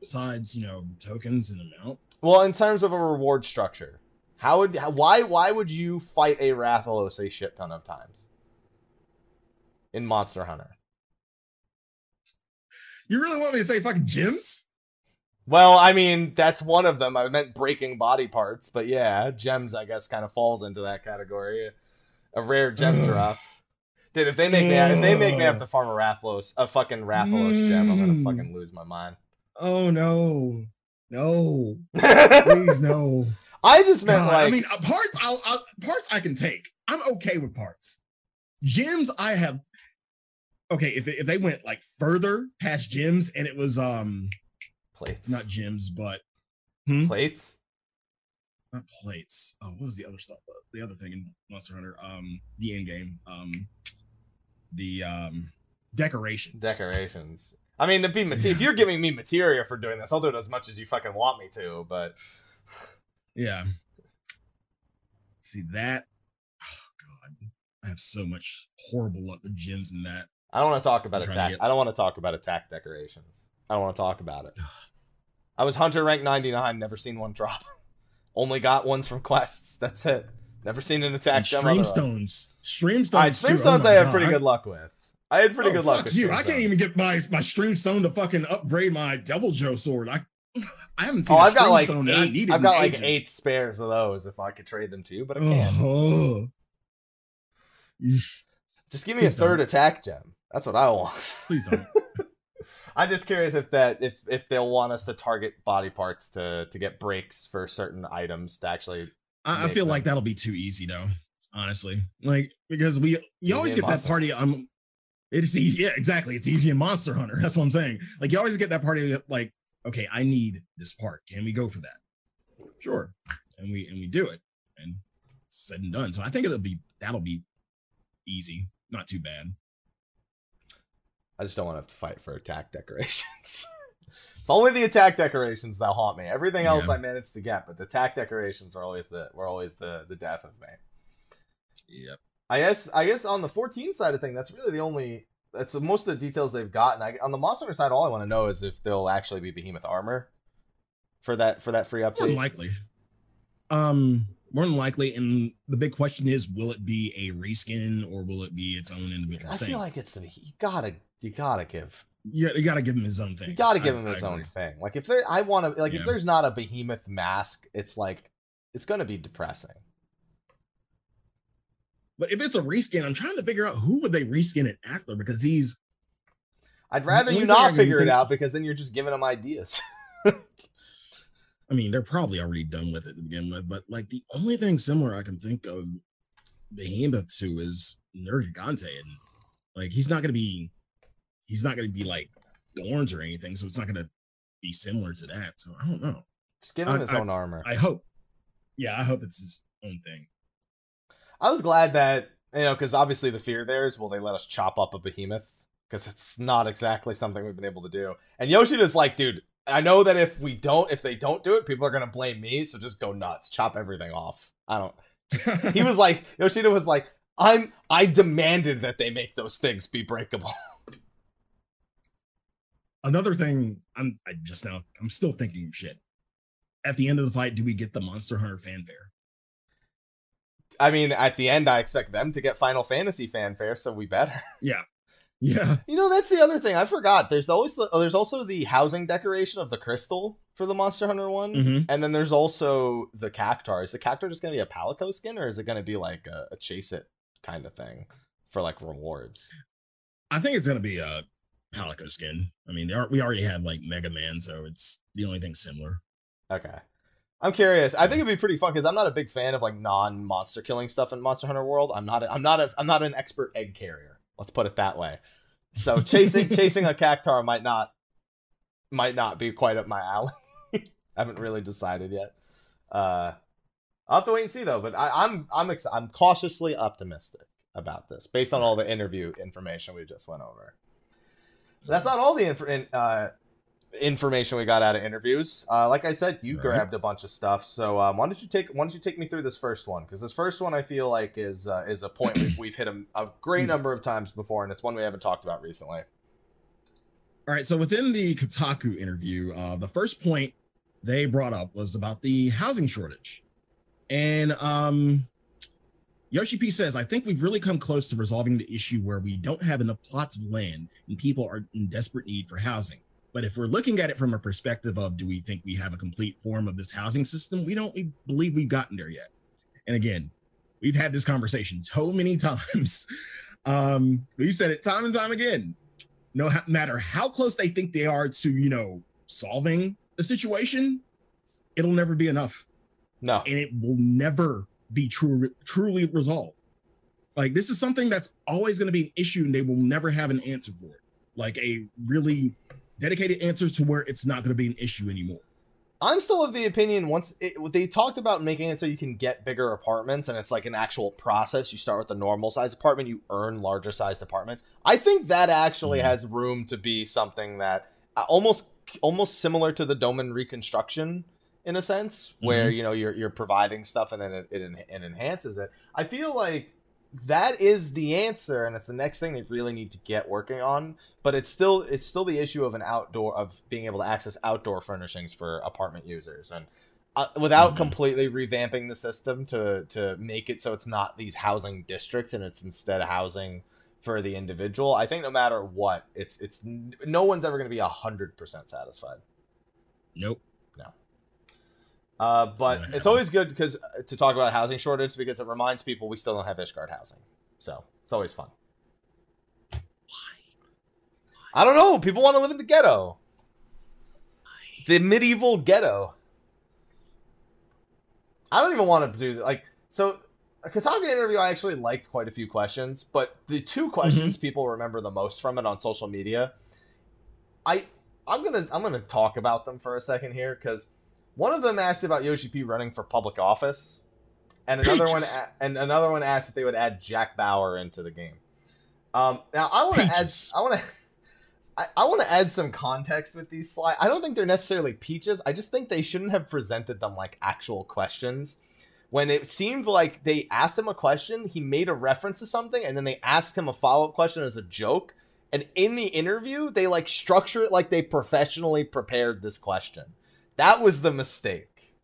besides you know tokens and amount. Well, in terms of a reward structure, how would why why would you fight a Rathalos a shit ton of times in Monster Hunter? You really want me to say fucking gems? Well, I mean, that's one of them. I meant breaking body parts, but yeah, gems, I guess, kind of falls into that category. A rare gem drop. Dude, if they make me, if they make me have to farm a Rathalos, a fucking Rathalos gem, I'm gonna Mm. fucking lose my mind. Oh no, no, please no. I just meant God, like, I mean, uh, parts. I'll, I'll parts I can take. I'm okay with parts. Gems, I have. Okay, if if they went like further past gems and it was um plates, not gems but plates. Not plates. Oh, what was the other stuff? The other thing in Monster Hunter, um, the end game, um, the um decorations. decorations. I mean, to be mate- if you're giving me materia for doing this, I'll do it as much as you fucking want me to. But Yeah. See that? Oh God, I have so much horrible luck with gems in that. I don't want to talk about I'm attack. get- I don't want to talk about attack decorations. I don't want to talk about it. I was hunter rank 99, never seen one drop. Only got ones from quests. That's it. Never seen an attack stream stones. Stream stones. Right, too. stream Oh stones my I had God. pretty good luck with. I had pretty Oh, good luck fuck with you. I can't even get my my stream stone to fucking upgrade my Deviljho sword. I I haven't seen. Oh, a I've got like eight. I've got like ages. eight spares of those if I could trade them to you, but I can't. Oh. Just give me a third don't. attack gem. That's what I want. Please don't. I'm just curious if that if if they'll want us to target body parts to to get breaks for certain items to actually. I, I feel them. like that'll be too easy though. Honestly, like because we you always get that party. Um, it's easy. Yeah, exactly. It's easy in Monster Hunter. That's what I'm saying. Like you always get that party that like, okay, I need this part. Can we go for that? Sure, and we and we do it, and said and done. So I think it'll be that'll be easy, not too bad. I just don't want to have to fight for attack decorations. it's only the attack decorations that haunt me. Everything else Yeah. I managed to get, but the attack decorations are always the were always the the death of me. Yep. I guess I guess on the 14 side of thing, that's really the only that's most of the details they've gotten. I, on the monster side, all I want to know is if there'll actually be behemoth armor for that for that free More than update. likely. Um, more than likely, and the big question is, will it be a reskin or will it be its own individual I thing? feel like it's the you gotta you gotta give yeah, you got to give him his own thing. you gotta give I- him I his own thing. Like if there, I want to like if there's not a behemoth mask, it's like it's gonna be depressing. But if it's a reskin, I'm trying to figure out who would they reskin it after because he's I'd rather you not figure it think- out because then you're just giving them ideas. I mean, they're probably already done with it to begin with, but like the only thing similar I can think of Behemoth to is Nergigante. And like he's not gonna be he's not gonna be like thorns or anything, so it's not gonna be similar to that. So I don't know. just give him I- his I- own armor. I hope. Yeah, I hope it's his own thing. I was glad that you know because obviously the fear there is will they let us chop up a behemoth because it's not exactly something we've been able to do. And Yoshida's like, dude, I know that if we don't, if they don't do it, people are gonna blame me. So just go nuts, chop everything off. I don't. He was like, Yoshida was like, I'm. I demanded that they make those things be breakable. Another thing, I'm I just now I'm still thinking of shit. At the end of the fight, do we get the Monster Hunter fanfare? I mean, at the end, I expect them to get Final Fantasy fanfare, so we better. Yeah. Yeah. You know, that's the other thing I forgot. There's always the, there's also the housing decoration of the crystal for the Monster Hunter one, Mhm. and then there's also the cactuar. Is the cactuar just gonna be a palico skin, or is it gonna be like a, a chase it kind of thing for like rewards? I think it's gonna be a Palico skin. I mean, are, we already had like Mega Man, so it's the only thing similar. Okay. I'm curious. I think it'd be pretty fun because I'm not a big fan of like non-monster killing stuff in Monster Hunter World. I'm not. A, I'm not. A, I'm not an expert egg carrier. Let's put it that way. So chasing chasing a cactuar might not might not be quite up my alley. I haven't really decided yet. Uh, I'll have to wait and see though. But I, I'm I'm ex- I'm cautiously optimistic about this based on all the interview information we just went over. That's not all the inf- in, uh, information we got out of interviews. Uh, like I said, you Right. grabbed a bunch of stuff. So um, why don't you take why don't you take me through this first one? Because this first one I feel like is uh, is a point we've, we've hit a, a great number of times before, and it's one we haven't talked about recently. All right. So within the Kotaku interview, uh, the first point they brought up was about the housing shortage. And um, Yoshi P says, I think we've really come close to resolving the issue where we don't have enough plots of land and people are in desperate need for housing. But if we're looking at it from a perspective of do we think we have a complete form of this housing system, we don't we believe we've gotten there yet. And again, we've had this conversation so many times. Um, we've said it time and time again. No matter how close they think they are to, you know, solving the situation, it'll never be enough. No. And it will never be true, truly resolved. Like this is something that's always going to be an issue and they will never have an answer for it. Like a really dedicated answer to where it's not going to be an issue anymore. I'm still of the opinion once it, they talked about making it so you can get bigger apartments and it's like an actual process. You start with the normal size apartment, you earn larger sized apartments. I think that actually mm-hmm. has room to be something that uh, almost almost similar to the Doman reconstruction in a sense, where mm-hmm. you know you're you're providing stuff and then it, it, it enhances it. I feel like that is the answer and it's the next thing they really need to get working on but it's still it's still the issue of an outdoor of being able to access outdoor furnishings for apartment users and uh, without mm-hmm. completely revamping the system to to make it so it's not these housing districts and it's instead housing for the individual i think no matter what it's it's no one's ever going to be 100% satisfied nope uh, but it's always good because uh, to talk about housing shortage because it reminds people we still don't have Ishgard housing. So it's always fun. Why? I don't know. People want to live in the ghetto. Why? The medieval ghetto. I don't even want to do like so. A Kotaku interview, I actually liked quite a few questions, but the two questions mm-hmm. people remember the most from it on social media, I I'm gonna I'm gonna talk about them for a second here because one of them asked about Yoshi P running for public office, and another one and another one asked if they would add Jack Bauer into the game. Um, now I want to add I want to I, I want to add some context with these slides. I don't think they're necessarily peaches. I just think they shouldn't have presented them like actual questions. When it seemed like they asked him a question, he made a reference to something, and then they asked him a follow up question as a joke. And in the interview, they like structure it like they professionally prepared this question. That was the mistake.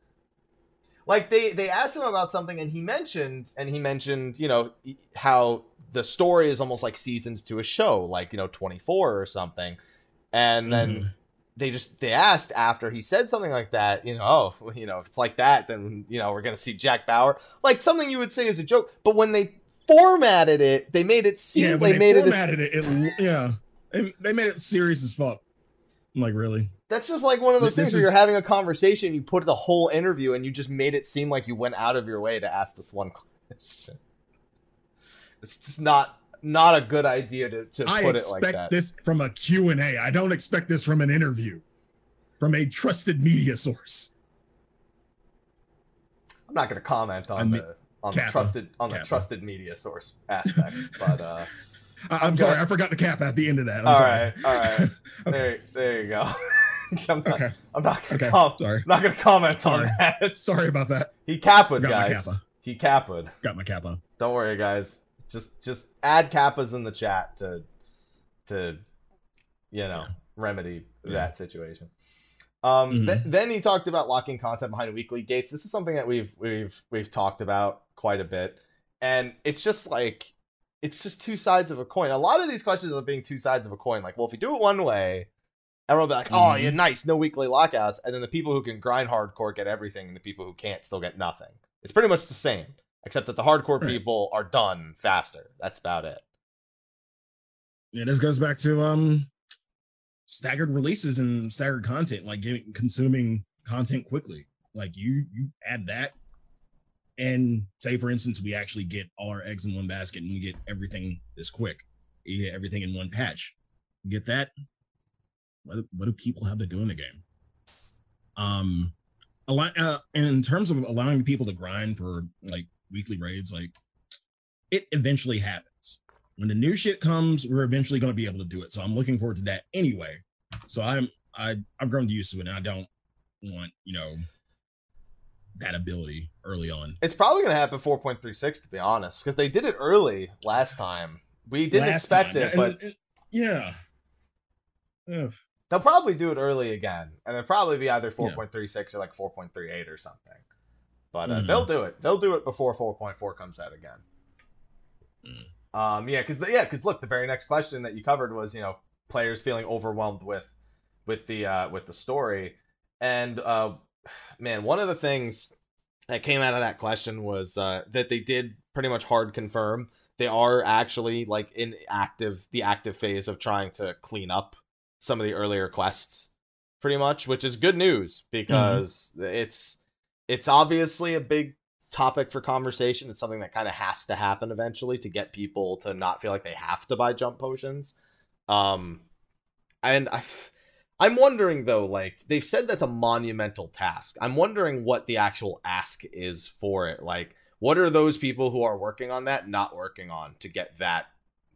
Like they they asked him about something and he mentioned and he mentioned, you know, how the story is almost like seasons to a show, like, you know, 24 or something. And then mm-hmm. they just they asked after he said something like that, you know, oh, you know, if it's like that, then you know, we're gonna see Jack Bauer. Like something you would say as a joke, but when they formatted it, they made it seem yeah, they, they, made formatted it, it, it yeah. They made it serious as fuck. Like, really? That's just like one of those this things where you're having a conversation, you put the whole interview, and you just made it seem like you went out of your way to ask this one question. It's just not not a good idea to, to I put it like that. I expect this from a Q&A. I don't expect this from an interview. From a trusted media source. I'm not going to comment on the on Kappa. the trusted on Kappa. the trusted media source aspect, but uh I'm, I'm sorry, I forgot the cap at the end of that. I'm all sorry. right, all right. okay. There, there you go. I'm not, okay. I'm not gonna okay. com- Sorry. I'm not gonna comment Sorry. on that. Sorry about that. He kappaed, guys. Kappa. He kappaed. Got my kappa. Don't worry, guys. Just just add kappas in the chat to to you know yeah. remedy yeah. that situation. Um, mm-hmm. th- then he talked about locking content behind weekly gates. This is something that we've we've we've talked about quite a bit, and it's just like it's just two sides of a coin. A lot of these questions are being two sides of a coin. Like, well, if you do it one way, everyone will be like, "Oh, mm-hmm. yeah, nice, no weekly lockouts," and then the people who can grind hardcore get everything, and the people who can't still get nothing. It's pretty much the same, except that the hardcore right. people are done faster. That's about it. Yeah, this goes back to um staggered releases and staggered content, like getting, consuming content quickly. Like you, you add that, and say for instance, we actually get all our eggs in one basket, and we get everything this quick. You get everything in one patch. You get that, what, what do people have to do in the game? Um, a lot, uh, and in terms of allowing people to grind for like weekly raids, like it eventually happens. When the new shit comes, we're eventually going to be able to do it. So I'm looking forward to that anyway. So I'm I I've grown used to it, and I don't want you know that ability early on. It's probably going to happen 4.36 to be honest, because they did it early last time. We didn't last expect time. it, but yeah, Ugh. They'll probably do it early again, and it'll probably be either 4.36 or like 4.38 or something. But uh, Mhm. they'll do it. They'll do it before 4.4 comes out again. Mm. Um, yeah, because yeah, because look, the very next question that you covered was you know players feeling overwhelmed with with the uh, with the story, and uh, man, one of the things that came out of that question was uh, that they did pretty much hard confirm they are actually like in active the active phase of trying to clean up some of the earlier quests pretty much which is good news because it's it's obviously a big topic for conversation. It's something that kind of has to happen eventually to get people to not feel like they have to buy jump potions. Um and i i'm wondering though like they've said that's a monumental task i'm wondering what the actual ask is for it like what are those people who are working on that not working on to get that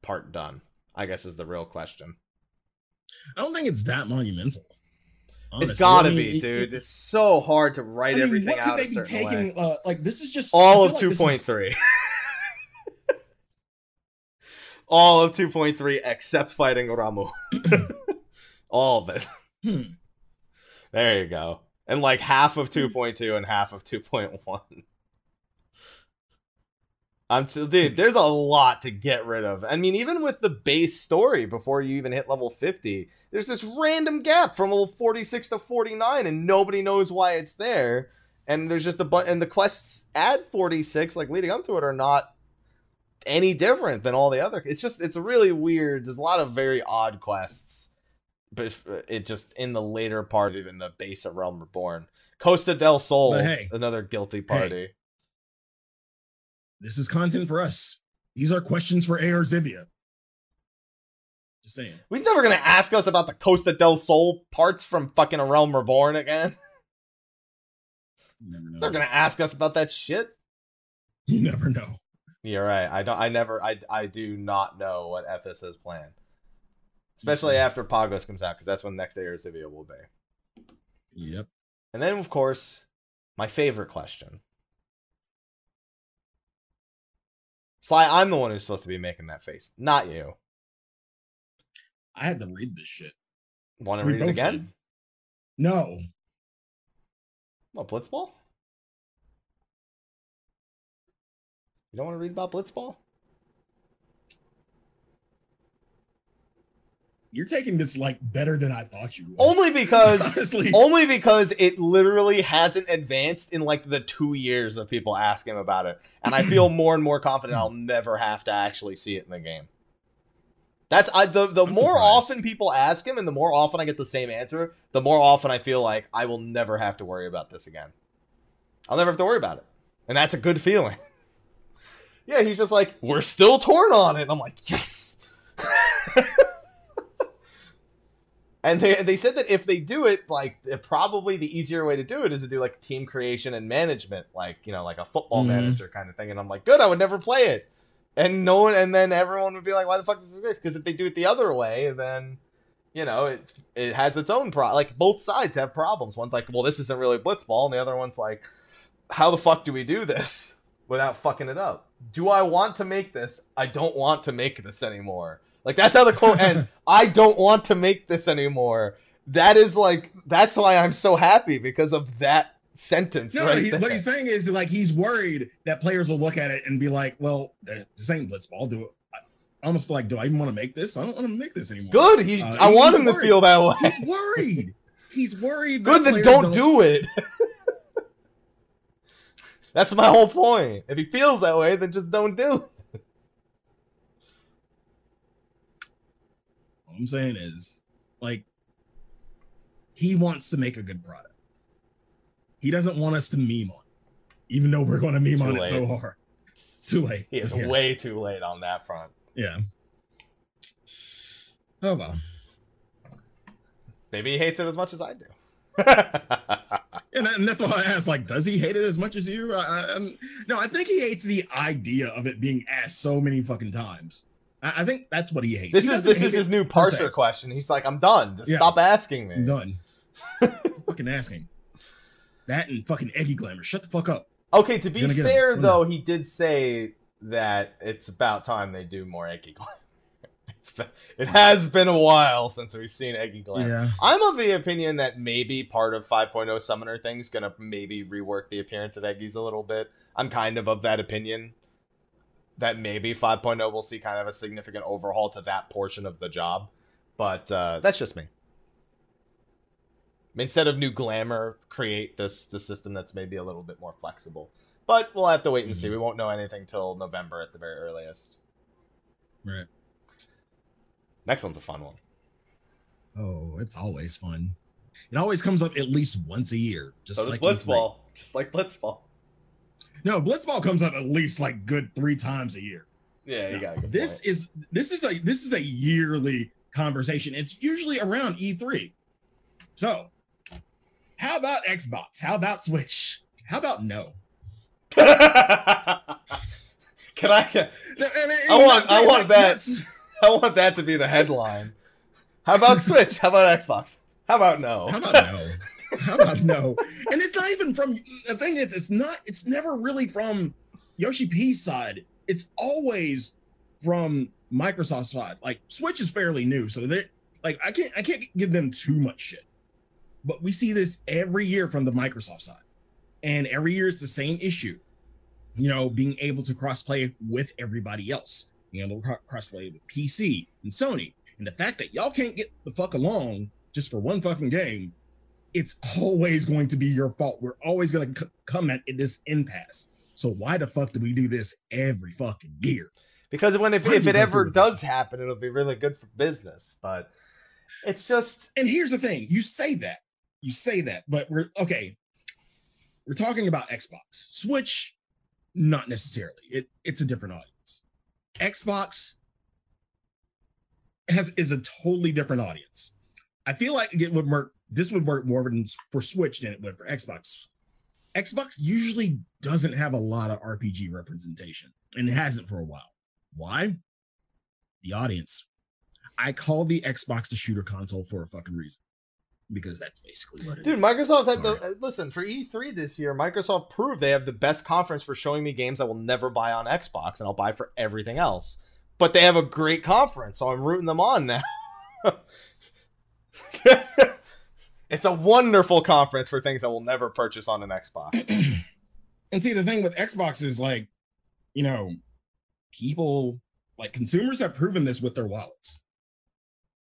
part done i guess is the real question I don't think it's that monumental. honestly. it's gotta I mean, be it- dude it- it's so hard to write I mean, everything what could out they be taking? Uh, like this is just all of like this is- 2.3 all of 2.3 except fighting Ramuh all of it Hmm. there you go and like half of 2.2 and half of 2.1 I'm still, dude. There's a lot to get rid of. I mean, even with the base story before you even hit level 50, there's this random gap from level 46 to 49, and nobody knows why it's there. And there's just a bunch, and the quests at 46, like leading up to it, are not any different than all the other. It's just, it's really weird. There's a lot of very odd quests, but uh, it just in the later part, even the base of Realm Reborn, Costa del Sol, hey, another guilty party. This is content for us. These are questions for AR Zivia. Just saying. He's never gonna ask us about the Costa del Sol parts from fucking A Realm Reborn again. You never know. Never gonna ask us about that shit. You never know. You're right. I don't. I never. I. I do not know what FS has planned, especially mm-hmm. after Pagos comes out, because that's when next Air Civia will be. Yep. And then, of course, my favorite question. Sly, I'm the one who's supposed to be making that face, not you. I had to read this shit. Want to read it again? did. No. What Blitzball? You don't want to read about Blitzball? You're taking this like better than I thought you would. Only because honestly. only because it literally hasn't advanced in like the two years of people asking about it, and I feel more and more confident I'll never have to actually see it in the game. That's I the the I'm more surprised. often people ask him, and the more often I get the same answer, the more often I feel like I will never have to worry about this again. I'll never have to worry about it, and that's a good feeling. yeah, he's just like we're still torn on it. And I'm like yes. And they they said that if they do it, like probably the easier way to do it is to do like team creation and management, like you know, like a football Mhm. manager kind of thing. And I'm like, good, I would never play it. And no one, and then everyone would be like, why the fuck is this? Because if they do it the other way, then you know it it has its own pro. Like both sides have problems. One's like, well, this isn't really blitzball, and the other one's like, how the fuck do we do this without fucking it up? Do I want to make this? I don't want to make this anymore. Like that's how the quote ends. I don't want to make this anymore. That is like that's why I'm so happy because of that sentence No, right he, what he's saying is like he's worried that players will look at it and be like, "Well, this ain't blitzball. Do it." I almost feel like, do I even want to make this? I don't want to make this anymore. Good. He, Uh, I want him to feel that way. He's worried. He's worried. Good. Then players don't do it. that's my whole point. If he feels that way, then just don't do it. I'm saying is, like, he wants to make a good product. He doesn't want us to meme on, it, even though we're going to meme Too on late. it so hard. Too late. He is Yeah. way too late on that front. Yeah. Oh well. Maybe he hates it as much as I do. And, that- and that's why I asked, like, does he hate it as much as you? I, I, no, I think he hates the idea of it being asked so many fucking times. I, I think that's what he hates. this He is this is his new parser question. He's like, I'm done. Just Yeah. stop asking me. I'm done. fucking asking. That and fucking Egi Glamour. Shut the fuck up. Okay, to be Gonna get him. fair though, he did say that it's about time they do more Egi Glamour. Been, it has been a while since we've seen Egi Glam. Yeah. I'm of the opinion that maybe part of 5.0 Summoner thing's gonna maybe rework the appearance of Egi's a little bit. I'm kind of of that opinion that maybe 5.0 will see kind of a significant overhaul to that portion of the job, but uh, that's just me. Instead of new glamour, create this the system that's maybe a little bit more flexible. But we'll have to wait and see. Mhm. We won't know anything till November at the very earliest. Right. Next one's a fun one. Oh, it's always fun. It always comes up at least once a year. Just So like E3. Blitzball, just like Blitzball. No, Blitzball comes up at least like good three times a year. Yeah, you got This point. is this is a this is a yearly conversation. It's usually around E3. So, how about Xbox? How about Switch? How about no? Can I? I, mean, I want- I want not- that. not- I want that to be the headline. How about Switch? How about Xbox? How about no? How about no? How about no? And it's not even from the thing is it's not it's never really from Yoshi P's side. It's always from Microsoft's side. Like Switch is fairly new, so they like I can't I can't give them too much shit. But we see this every year from the Microsoft side. And every year it's the same issue. You know, being able to crossplay with everybody else. You know, crossplay with PC and Sony. And the fact that y'all can't get the fuck along just for one fucking game, it's always going to be your fault. We're always going to c- come at this impasse. So why the fuck do we do this every fucking year? Because when if, if it ever does happen, it'll be really good for business. But it's just And here's the thing: you say that, you say that, but we're okay. We're talking about Xbox, Switch, not necessarily. It it's a different audience. Xbox has is a totally different audience. I feel like it would work. This would work more than for Switch than it would for Xbox. Xbox usually doesn't have a lot of RPG representation, and it hasn't for a while. Why? The audience. I call the Xbox the shooter console for a fucking reason. Because that's basically what it dude. is. Microsoft had the Sorry. uh, listen for E3 this year. Microsoft proved they have the best conference for showing me games I will never buy on Xbox, and I'll buy for everything else. But they have a great conference, so I'm rooting them on now. it's a wonderful conference for things I will never purchase on an Xbox. and see the thing with Xbox is like, you know, people like consumers have proven this with their wallets.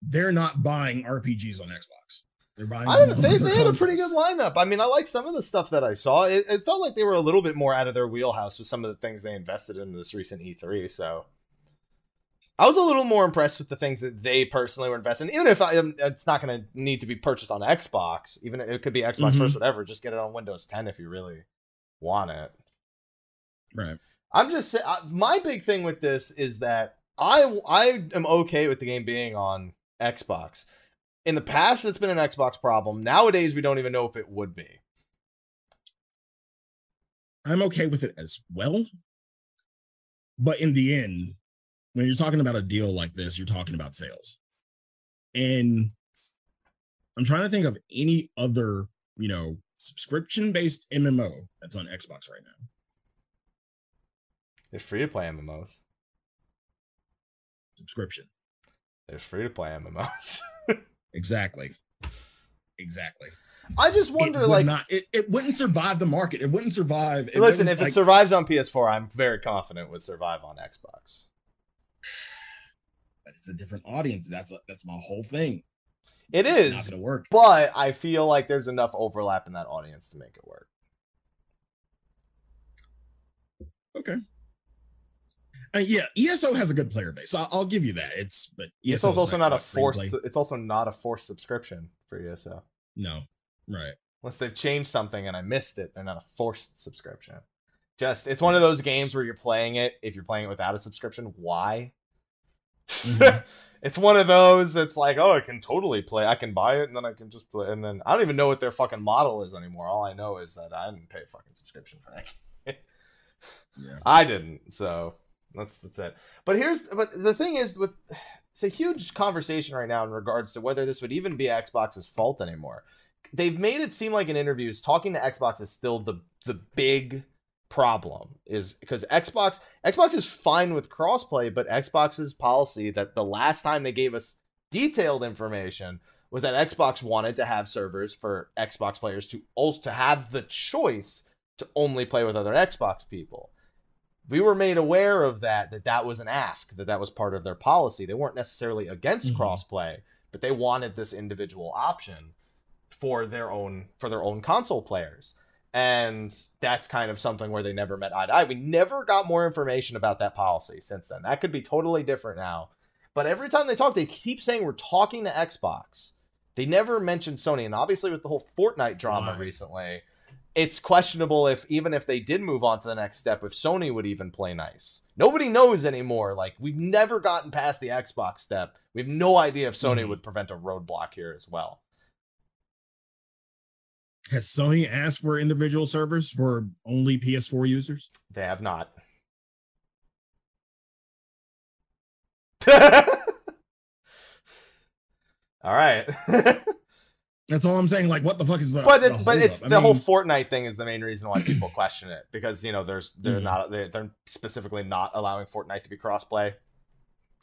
They're not buying RPGs on Xbox. They're buying. I don't know. They, they had a pretty good lineup. I mean, I like some of the stuff that I saw. It, it felt like they were a little bit more out of their wheelhouse with some of the things they invested in this recent E3. So I was a little more impressed with the things that they personally were investing. Even if I, um, it's not going to need to be purchased on Xbox, even if it could be Xbox Mhm. first, whatever. Just get it on Windows 10 if you really want it. Right. I'm just I- my big thing with this is that I I am okay with the game being on Xbox. In the past, it's been an Xbox problem. Nowadays, we don't even know if it would be. I'm okay with it as well. But in the end, when you're talking about a deal like this, you're talking about sales. And I'm trying to think of any other, you know, subscription based MMO that's on Xbox right now. There's free to play MMOs. Subscription. There's free to play MMOs. Exactly. Exactly. I just wonder, would like, not, it, it wouldn't survive the market. It wouldn't survive. it listen, wouldn't, if it survives on PS4, I'm very confident it would survive on Xbox. it's a different audience. That's a, that's my whole thing. It It's is, not gonna work. but I feel like there's enough overlap in that audience to make it work. Okay. Uh, yeah, ESO has a good player base. I'll, I'll give you that. It's but ESO's ESO's also like, not a what, free to forced. play? It's also not a forced subscription for ESO. No, right. Unless they've changed something and I missed it, they're not a forced subscription. Just it's one of those games where you're playing it. If you're playing it without a subscription, why? Mhm. it's one of those. It's like, oh, I can totally play. I can buy it and then I can just play. And then I don't even know what their fucking model is anymore. All I know is that I didn't pay a fucking subscription for that. Yeah. I didn't. So that's that's it. But here's but the thing is with it's a huge conversation right now in regards to whether this would even be Xbox's fault anymore. They've made it seem like in interviews talking to Xbox is still the the big problem is because Xbox Xbox is fine with crossplay, but Xbox's policy that the last time they gave us detailed information was that Xbox wanted to have servers for Xbox players to also to have the choice to only play with other Xbox people. We were made aware of that that that was an ask that that was part of their policy. They weren't necessarily against mm-hmm. crossplay, but they wanted this individual option for their own for their own console players. And that's kind of something where they never met eye to eye. We never got more information about that policy since then. That could be totally different now. But every time they talk, they keep saying we're talking to Xbox. They never mentioned Sony, and obviously with the whole Fortnite drama right. recently, it's questionable if even if they did move on to the next step, if Sony would even play nice. Nobody knows anymore. Like we've never gotten past the Xbox step. We have no idea if Sony mm-hmm. would prevent a roadblock here as well. Has Sony asked for individual servers for only PS4 users? They have not. All right. That's all I'm saying. Like, what the fuck is the? But it, but it's the mean, whole Fortnite thing is the main reason why people question it because you know there's they're mm-hmm. not they're, they're, specifically not allowing Fortnite to be crossplay.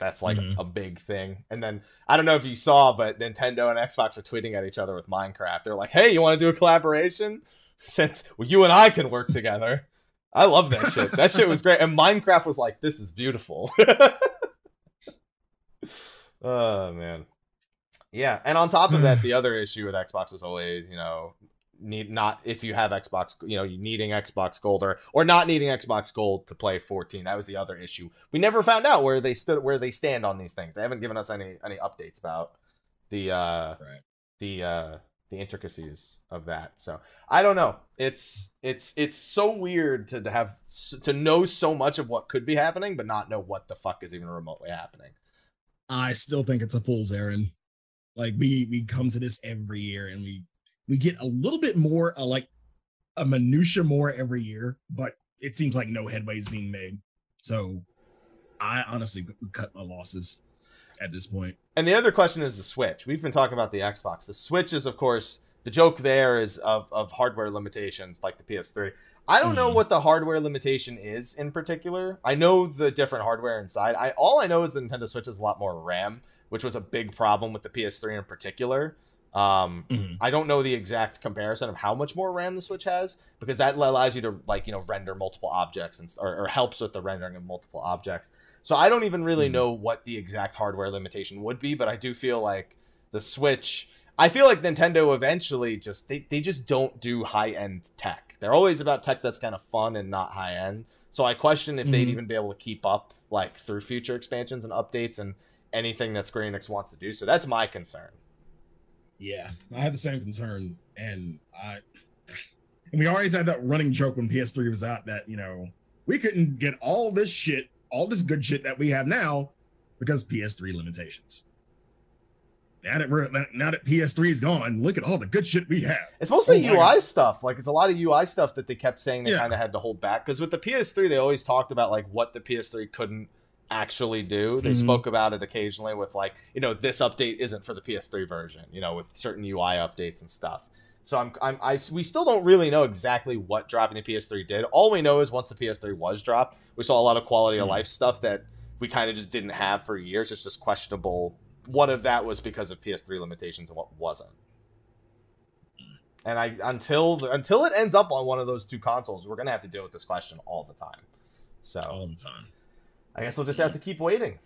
That's like mm-hmm. a big thing. And then I don't know if you saw, but Nintendo and Xbox are tweeting at each other with Minecraft. They're like, "Hey, you want to do a collaboration? Since well, you and I can work together." I love that shit. That shit was great. And Minecraft was like, "This is beautiful." oh man. Yeah, and on top of that, the other issue with Xbox was always, you know, need not if you have Xbox, you know, you needing Xbox Gold or or not needing Xbox Gold to play 14. That was the other issue. We never found out where they stood, where they stand on these things. They haven't given us any any updates about the uh right. the uh the intricacies of that. So I don't know. It's it's it's so weird to have to know so much of what could be happening, but not know what the fuck is even remotely happening. I still think it's a fool's errand. Like we we come to this every year and we we get a little bit more uh, like a minutia more every year, but it seems like no headway is being made. So I honestly cut my losses at this point. And the other question is the Switch. We've been talking about the Xbox. The Switch is, of course, the joke there is of, of hardware limitations like the PS3. I don't mm. know mm-hmm. what the hardware limitation is in particular. I know the different hardware inside. I all I know is the Nintendo Switch has a lot more RAM which was a big problem with the PS3 in particular. Um, mm-hmm. I don't know the exact comparison of how much more RAM the Switch has because that allows you to like you know render multiple objects and or, or helps with the rendering of multiple objects. So I don't even really mm-hmm. know what the exact hardware limitation would be, but I do feel like the Switch. I feel like Nintendo eventually just they, they just don't do high end tech. They're always about tech that's kind of fun and not high end. So I question if mm-hmm. they'd even be able to keep up like through future expansions and updates and anything that Square Enix wants to do. So that's my concern. Yeah, I had the same concern, and I and we always had that running joke when PS3 was out that you know we couldn't get all this shit, all this good shit that we have now because PS3 limitations. Now that we're now that PS3 is gone, look at all the good shit we have. It's mostly oh UI stuff. Like it's a lot of UI stuff that they kept saying they yeah. kind of had to hold back because with the PS3 they always talked about like what the PS3 couldn't actually do. They mm-hmm. spoke about it occasionally with like, you know, this update isn't for the PS3 version, you know, with certain UI updates and stuff. So I'm, I'm, I, we still don't really know exactly what dropping the PS3 did. All we know is once the PS3 was dropped, we saw a lot of quality mm-hmm. of life stuff that we kind of just didn't have for years. It's just questionable. What of that was because of PS3 limitations and what wasn't. And I until until it ends up on one of those two consoles, we're gonna have to deal with this question all the time. So all the time. I guess we'll just have to keep waiting.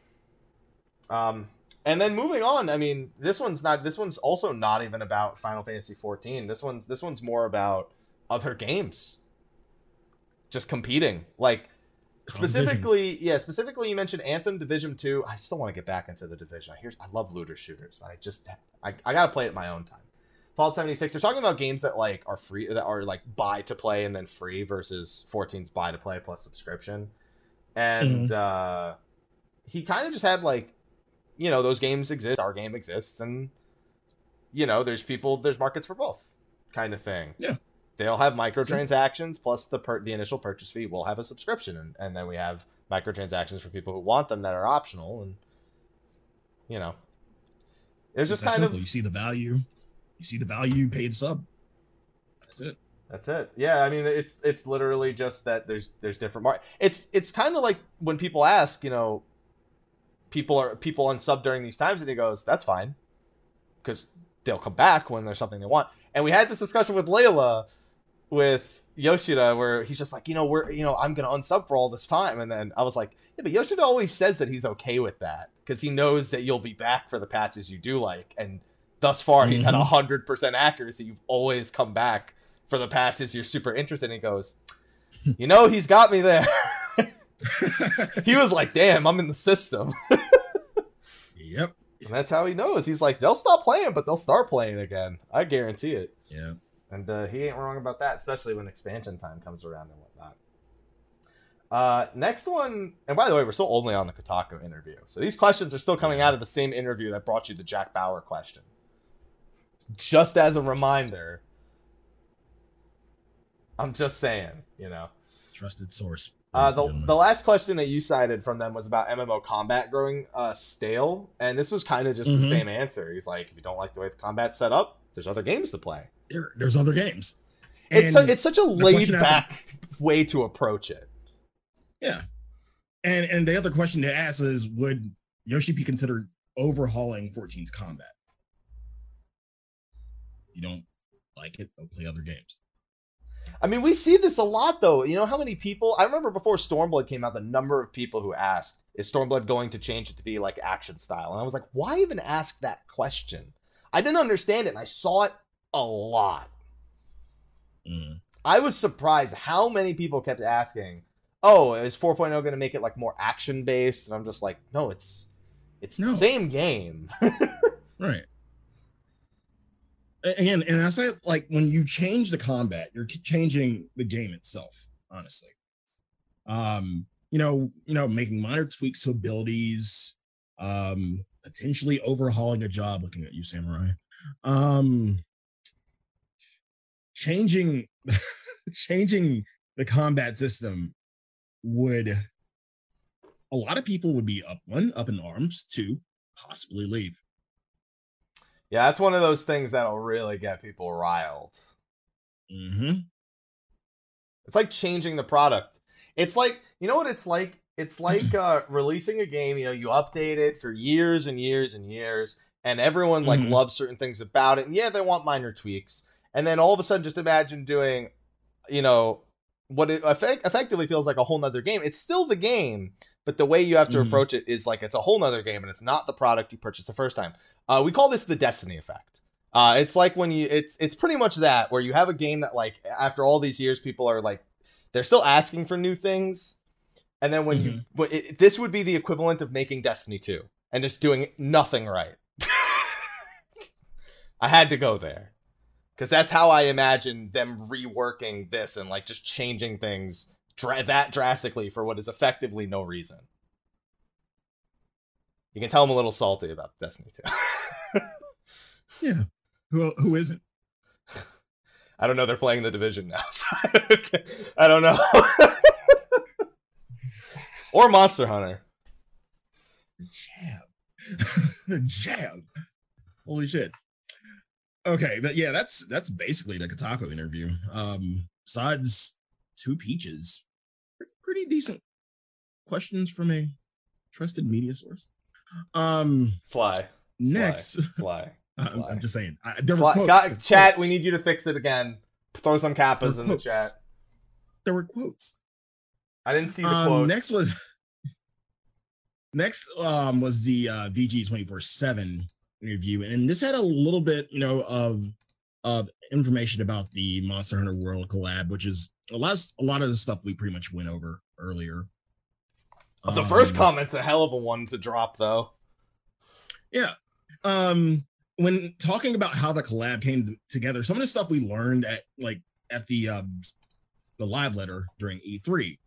Um, and then moving on, I mean, this one's not. This one's also not even about Final Fantasy 14. This one's this one's more about other games. Just competing, like specifically, yeah, specifically. You mentioned Anthem Division Two. I still want to get back into the division. I hear I love looter shooters, but I just I, I gotta play it my own time. Fallout 76. They're talking about games that like are free, that are like buy to play and then free versus 14's buy to play plus subscription and mm-hmm. uh, he kind of just had like, you know, those games exist, our game exists, and you know, there's people, there's markets for both, kind of thing. Yeah, they'll have microtransactions plus the per- the initial purchase fee. We'll have a subscription, and, and then we have microtransactions for people who want them that are optional, and you know, it's just kind simple. of you see the value, you see the value paid sub. That's it. That's it. Yeah, I mean it's it's literally just that there's there's different It's it's kind of like when people ask, you know, people are people unsub during these times, and he goes, "That's fine," because they'll come back when there's something they want. And we had this discussion with Layla, with Yoshida, where he's just like, you know, we're you know I'm gonna unsub for all this time, and then I was like, yeah, but Yoshida always says that he's okay with that because he knows that you'll be back for the patches you do like, and thus far he's had Mhm. hundred percent accuracy. You've always come back for the patches you're super interested in. He goes, you know, he's got me there. he was like, damn, I'm in the system. yep. And that's how he knows. He's like, they'll stop playing, but they'll start playing again. I guarantee it. Yeah. And uh, he ain't wrong about that, especially when expansion time comes around and whatnot. Uh, next one, and by the way, we're still only on the Kotaku interview. So these questions are still coming out of the same interview that brought you the Jack Bauer question. Just as a reminder, I'm just saying, you know. Trusted source. Uh, the, the last question that you cited from them was about MMO combat growing uh, stale, and this was kind of just the Mhm. same answer. He's like, if you don't like the way the combat's set up, there's other games to play. There- there's other games. It's su- it's such a laid back way to approach it. Yeah. And and the other question to ask is would Yoshi be considered overhauling 14's combat? You don't like it, go play other games. I mean, we see this a lot though. You know how many people? I remember before Stormblood came out, the number of people who asked, "Is Stormblood going to change it to be like action style?" And I was like, "Why even ask that question?" I didn't understand it, and I saw it a lot. Mm. I was surprised how many people kept asking, "Oh, is 4.0 going to make it like more action based?" And I'm just like, "No, it's it's No. the same game." Right. Again, and I say like when you change the combat, you're changing the game itself, honestly. Um, you know, you know, making minor tweaks to abilities, um, potentially overhauling a job, looking at you, Samurai. Um changing changing the combat system would a lot of people would be up one, up in arms, two, possibly leave. Yeah, that's one of those things that'll really get people riled. Mm-hmm. It's like changing the product. It's like you know what it's like. It's like uh, releasing a game. You know, you update it for years and years and years, and everyone like Mhm. loves certain things about it. And yeah, they want minor tweaks. And then all of a sudden, just imagine doing, you know, what it effect- effectively feels like a whole nother game. It's still the game, but the way you have to Mhm. approach it is like it's a whole nother game, and it's not the product you purchased the first time. Uh, we call this the Destiny effect. Uh, it's like when you it's it's pretty much that where you have a game that like after all these years people are like they're still asking for new things and then when you but it, this would be the equivalent of making Destiny 2 and just doing nothing right. I had to go there cuz that's how I imagine them reworking this and like just changing things dra- that drastically for what is effectively no reason. You can tell I'm a little salty about Destiny 2. Yeah. Who who isn't? I don't know. They're playing the division now. So I don't know. or Monster Hunter. The jab. jab. Holy shit. Okay, but yeah, that's that's basically the Kotaku interview. Um, besides two peaches, pretty decent questions from a trusted media source. Um, Sly. next, Sly. I'm, Sly. I'm just saying, I, there were Sly. quotes, Got- there chat, quotes. we need you to fix it again. Throw some kappas were in the chat. There were quotes. I didn't see the Um, quotes. next was next um was the uh VG twenty four seven interview, and this had a little bit, you know, of of information about the Monster Hunter World collab, which is a lot a lot of the stuff we pretty much went over earlier. the first Um, comment's a hell of a one to drop, though. Yeah. Um when talking about how the collab came together, some of the stuff we learned at like at the um the live letter during E3.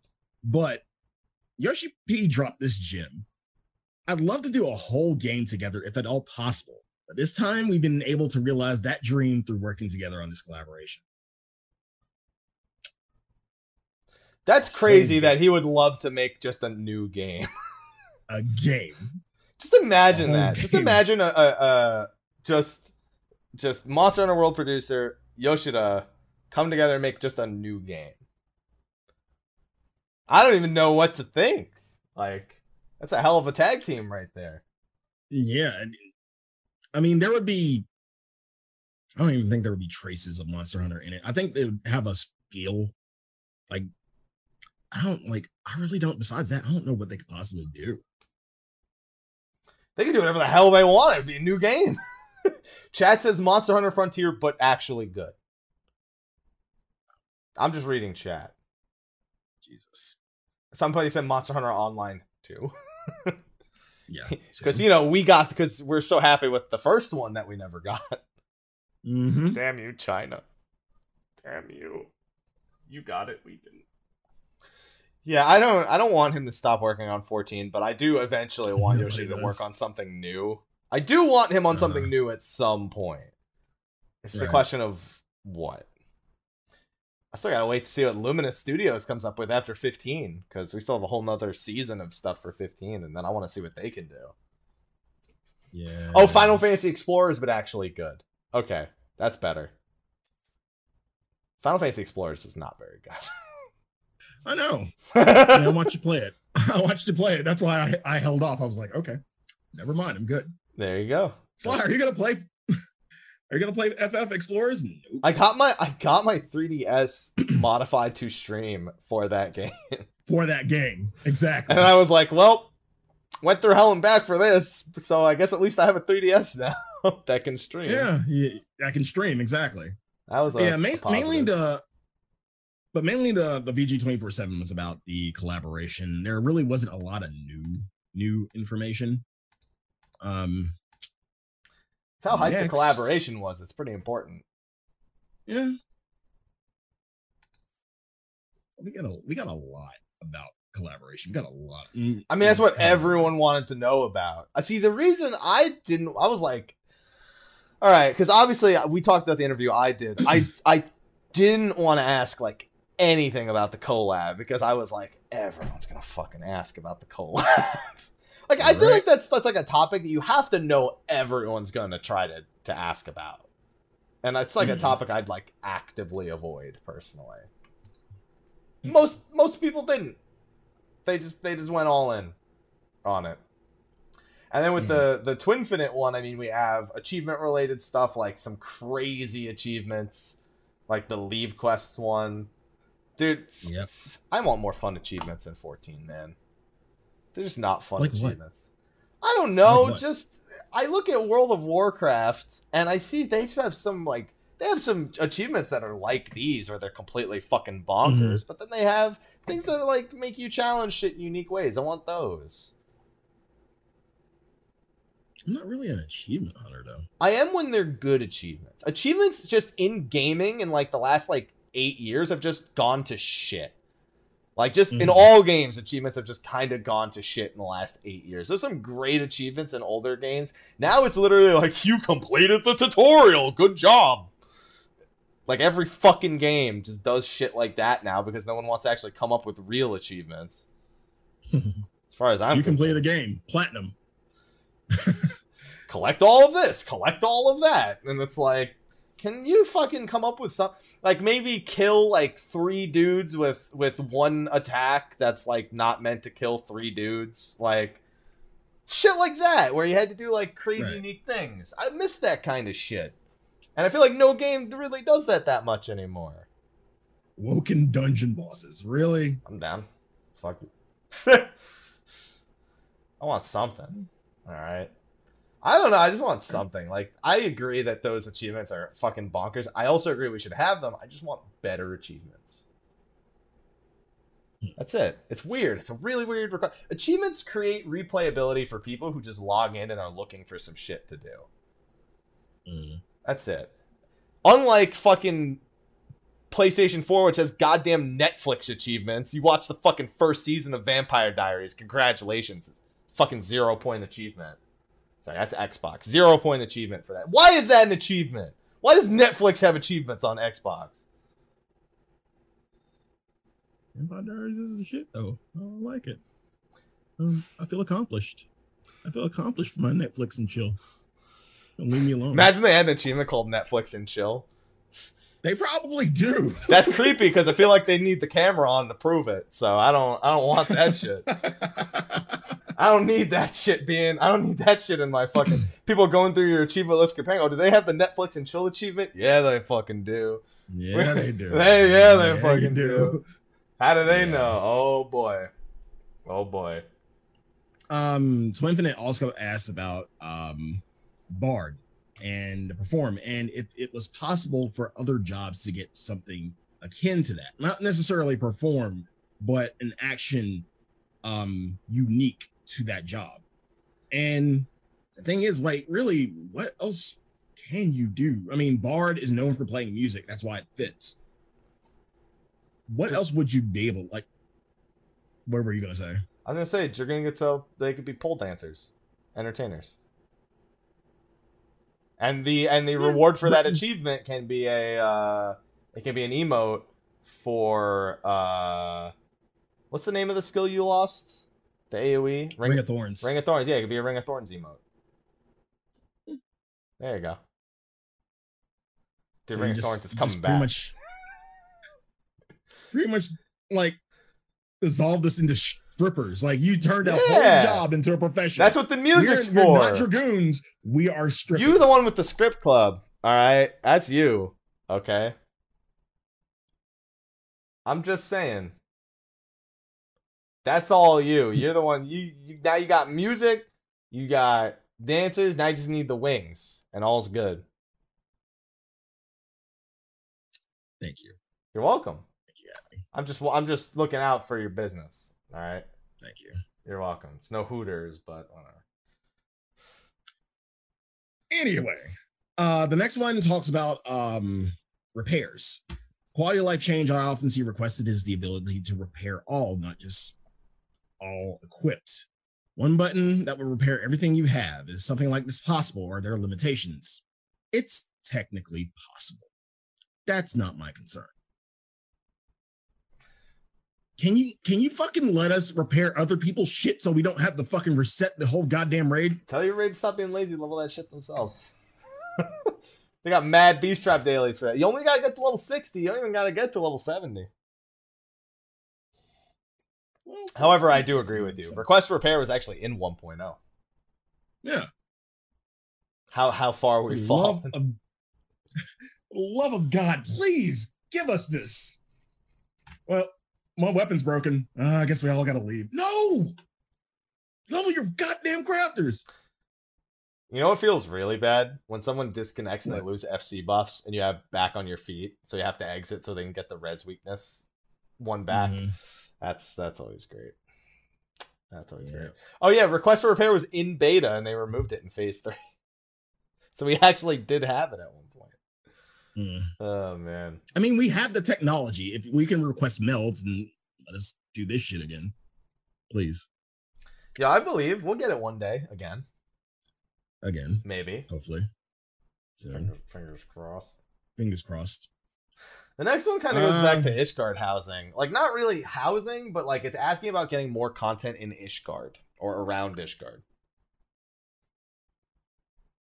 But Yoshi P dropped this gem. I'd love to do a whole game together if at all possible. But this time we've been able to realize that dream through working together on this collaboration. That's crazy that he would love to make just a new game. A game. Just imagine that. Just imagine a, a, a just just Monster Hunter World producer Yoshida come together and make just a new game. I don't even know what to think. Like, that's a hell of a tag team right there. Yeah. I mean, there would be, I don't even think there would be traces of Monster Hunter in it. I think they would have us feel like, I don't like, I really don't, besides that, I don't know what they could possibly do. They can do whatever the hell they want. It'd be a new game. Chat says Monster Hunter Frontier, but actually good. I'm just reading chat. Jesus. Somebody said Monster Hunter Online too. Yeah. Because you know we got because we're so happy with the first one that we never got. hmm Damn you, China. Damn you. You got it. We didn't. Yeah, I don't. I don't want him to stop working on 14, but I do eventually want Nobody Yoshi to work on something new. I do want him on something Uh-huh. new at some point. It's just a question of what. I still gotta wait to see what Luminous Studios comes up with after 15, because we still have a whole nother season of stuff for 15, and then I want to see what they can do. Yeah. Oh, Final Fantasy Explorers, but actually good. Okay, that's better. Final Fantasy Explorers was not very good. I know. good. Yeah, I watched you to play it. I watched you play it. That's why I, I held off. I was like, okay, never mind. I'm good. there you go. Sly, are you gonna play? Are you gonna play FF Explorers? Nope. I got my I got my 3DS modified to stream for that game, For that game, exactly. and I was like, well, went through hell and back for this, so I guess at least I have a 3DS now that can stream. yeah, yeah, I can stream exactly. that was a, yeah, ma- mainly the, but mainly the the VG twenty four seven was about the collaboration. There really wasn't a lot of new new information. Um, how hyped the collaboration was. It's pretty important. yeah, we got a we got a lot about collaboration. We got a lot. Mm, I mean, that's what everyone wanted to know about. I see. The reason I didn't, I was like, all right, because obviously uh, we talked about the interview I did. I I didn't want to ask like anything about the collab because I was like, everyone's gonna fucking ask about the collab. like, I feel Right. like that's that's like a topic that you have to know everyone's gonna try to to ask about, and it's like a Mhm. topic I'd like actively avoid personally. Hmm. Most most people didn't. They just they just went all in on it. And then with the the Twinfinite one, I mean, we have achievement related stuff like some crazy achievements, like the Leve Quests one. Dude, Yep. I want more fun achievements in 14, man. They're just not fun Like what? achievements. I don't know. Like just I look at World of Warcraft and I see they just have some like they have some achievements that are like these where they're completely fucking bonkers, mm-hmm. but then they have things that like make you challenge shit in unique ways. I want those. I'm not really an achievement hunter though. I am when they're good achievements. Achievements just in gaming in like the last like eight years have just gone to shit. Like just in Mhm. all games, achievements have just kind of gone to shit in the last eight years. There's some great achievements in older games. Now it's literally like you completed the tutorial. Good job. Like every fucking game just does shit like that now because no one wants to actually come up with real achievements. As far as I'm you completed a game, platinum. collect all of this, collect all of that. And it's like, can you fucking come up with some like maybe kill like three dudes with with one attack that's like not meant to kill three dudes? Like shit like that where you had to do like crazy Right. unique things. I miss that kind of shit. And I feel like no game really does that that much anymore. Woken dungeon bosses, really? I'm down. Fuck it. I want something. All right. I don't know. I just want something. Like I agree that those achievements are fucking bonkers. I also agree we should have them. I just want better achievements. That's it. It's weird. It's a really weird. Requ- achievements create replayability for people who just log in and are looking for some shit to do. Mm. That's it. Unlike fucking PlayStation 4, which has goddamn Netflix achievements, you watch the fucking first season of Vampire Diaries. Congratulations. Fucking zero point achievement. Sorry, that's Xbox. Zero point achievement for that. Why is that an achievement? Why does Netflix have achievements on Xbox? Vampire Diaries is the shit though. I don't like it. Um, I feel accomplished. I feel accomplished for my Netflix and chill. Don't leave me alone. Imagine they had an achievement called Netflix and Chill. They probably do. That's creepy because I feel like they need the camera on to prove it. So I don't I don't want that shit. I don't need that shit being I don't need that shit in my fucking people going through your achievement list comparing. Oh, do they have the Netflix and chill achievement? Yeah, they fucking do. yeah, they do. They- yeah, they you fucking do. How do they Yeah. know? Oh boy. Oh boy. Um, so Infinite also asked about um Bard and perform, and if it was possible for other jobs to get something akin to that, not necessarily perform, but an action um unique to that job. And the thing is, like, really, what else can you do? I mean, Bard is known for playing music, that's why it fits. What else would you be able like? What were you gonna say? I was gonna say you're gonna get to they could be pole dancers, entertainers. And the and the Yeah, reward for that achievement can be a uh it can be an emote for uh what's the name of the skill you lost? The AoE? Ring, of Thorns. Ring of Thorns, yeah, it could be a Ring of Thorns emote. There you go. Dude, So Ring of Thorns is just coming pretty back. Much, pretty much like dissolve this into strippers. Like you turned a Yeah. whole job into a profession. That's what the music's we're, for. We're not dragoons. We are strippers. You the one with the script club. All right, that's you. Okay. I'm just saying. That's all you. You're the one. You, you now you got music. You got dancers. Now you just need the wings, and all's good. Thank you. You're welcome. Thank you, Abby. I'm just I'm just looking out for your business. All right. Thank you. You're welcome. It's no Hooters, but whatever. Anyway, uh, the next one talks about um repairs. Quality of life change I often see requested is the ability to repair all, not just all equipped. One button that will repair everything you have. Is something like this possible or are there limitations? It's technically possible. That's not my concern. Can you can you fucking let us repair other people's shit so we don't have to fucking reset the whole goddamn raid? Tell your raid to stop being lazy. Level that shit themselves. they got mad beast tribe dailies for that. You only gotta get to level sixty. You don't even gotta get to level seventy. However, I do agree with you. Request for repair was actually in 1.0. Yeah. How how far we love fall? of, love of God, please give us this. Well, my weapon's broken. Uh, I guess we all gotta leave. No! Level your goddamn crafters. You know what feels really bad when someone disconnects and they lose FC buffs and you have back on your feet, so you have to exit so they can get the res weakness one back. Mhm. That's that's always great. That's always Yeah. great. Oh yeah, request for repair was in beta and they removed it in phase three. so we actually did have it at one point. Mm. Oh man. I mean, we have the technology. If we can request melds and let us do this shit again, please. Yeah, I believe we'll get it one day again, Again, maybe. hopefully. So, Finger, fingers crossed. fingers crossed. The next one kind of goes back Uh, to Ishgard housing. Like not really housing, but like it's asking about getting more content in Ishgard or around Ishgard.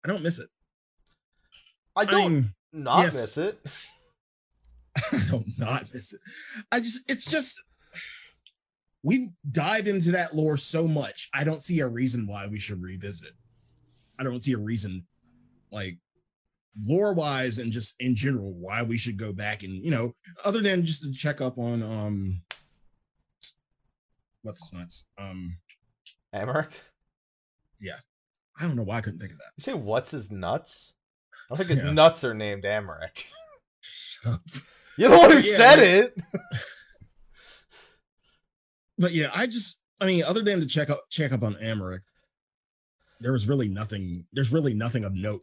I don't miss it. I I don't mean, not yes. miss it. I don't not miss it. I just it's just we've dived into that lore so much. I don't see a reason why we should revisit it. I don't see a reason like lore wise and just in general why we should go back and you know other than just to check up on um what's his nuts um Aymeric? Yeah i don't know why i couldn't think of that You say what's his nuts? I don't think his Yeah. nuts are named Aymeric. You're the one who Yeah, said it. but yeah i just i mean other than to check up check up on aymeric there was really nothing there's really nothing of note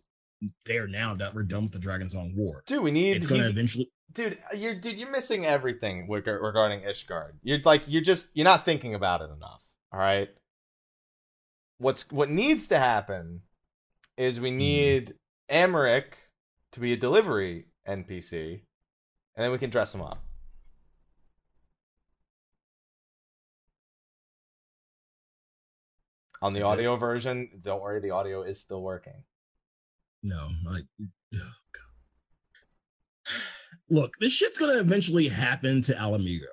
there now that we're done with the dragon song war. Dude, we need it's gonna he- eventually dude uh, you're dude you're missing everything regarding ishgard. You're like you're just you're not thinking about it enough all right? What's what needs to happen is we hmm. need Aymeric to be a delivery npc and then we can dress him up. On the That's it. audio version don't worry the audio is still working no like oh look, this shit's gonna eventually happen to Ala Mhigo.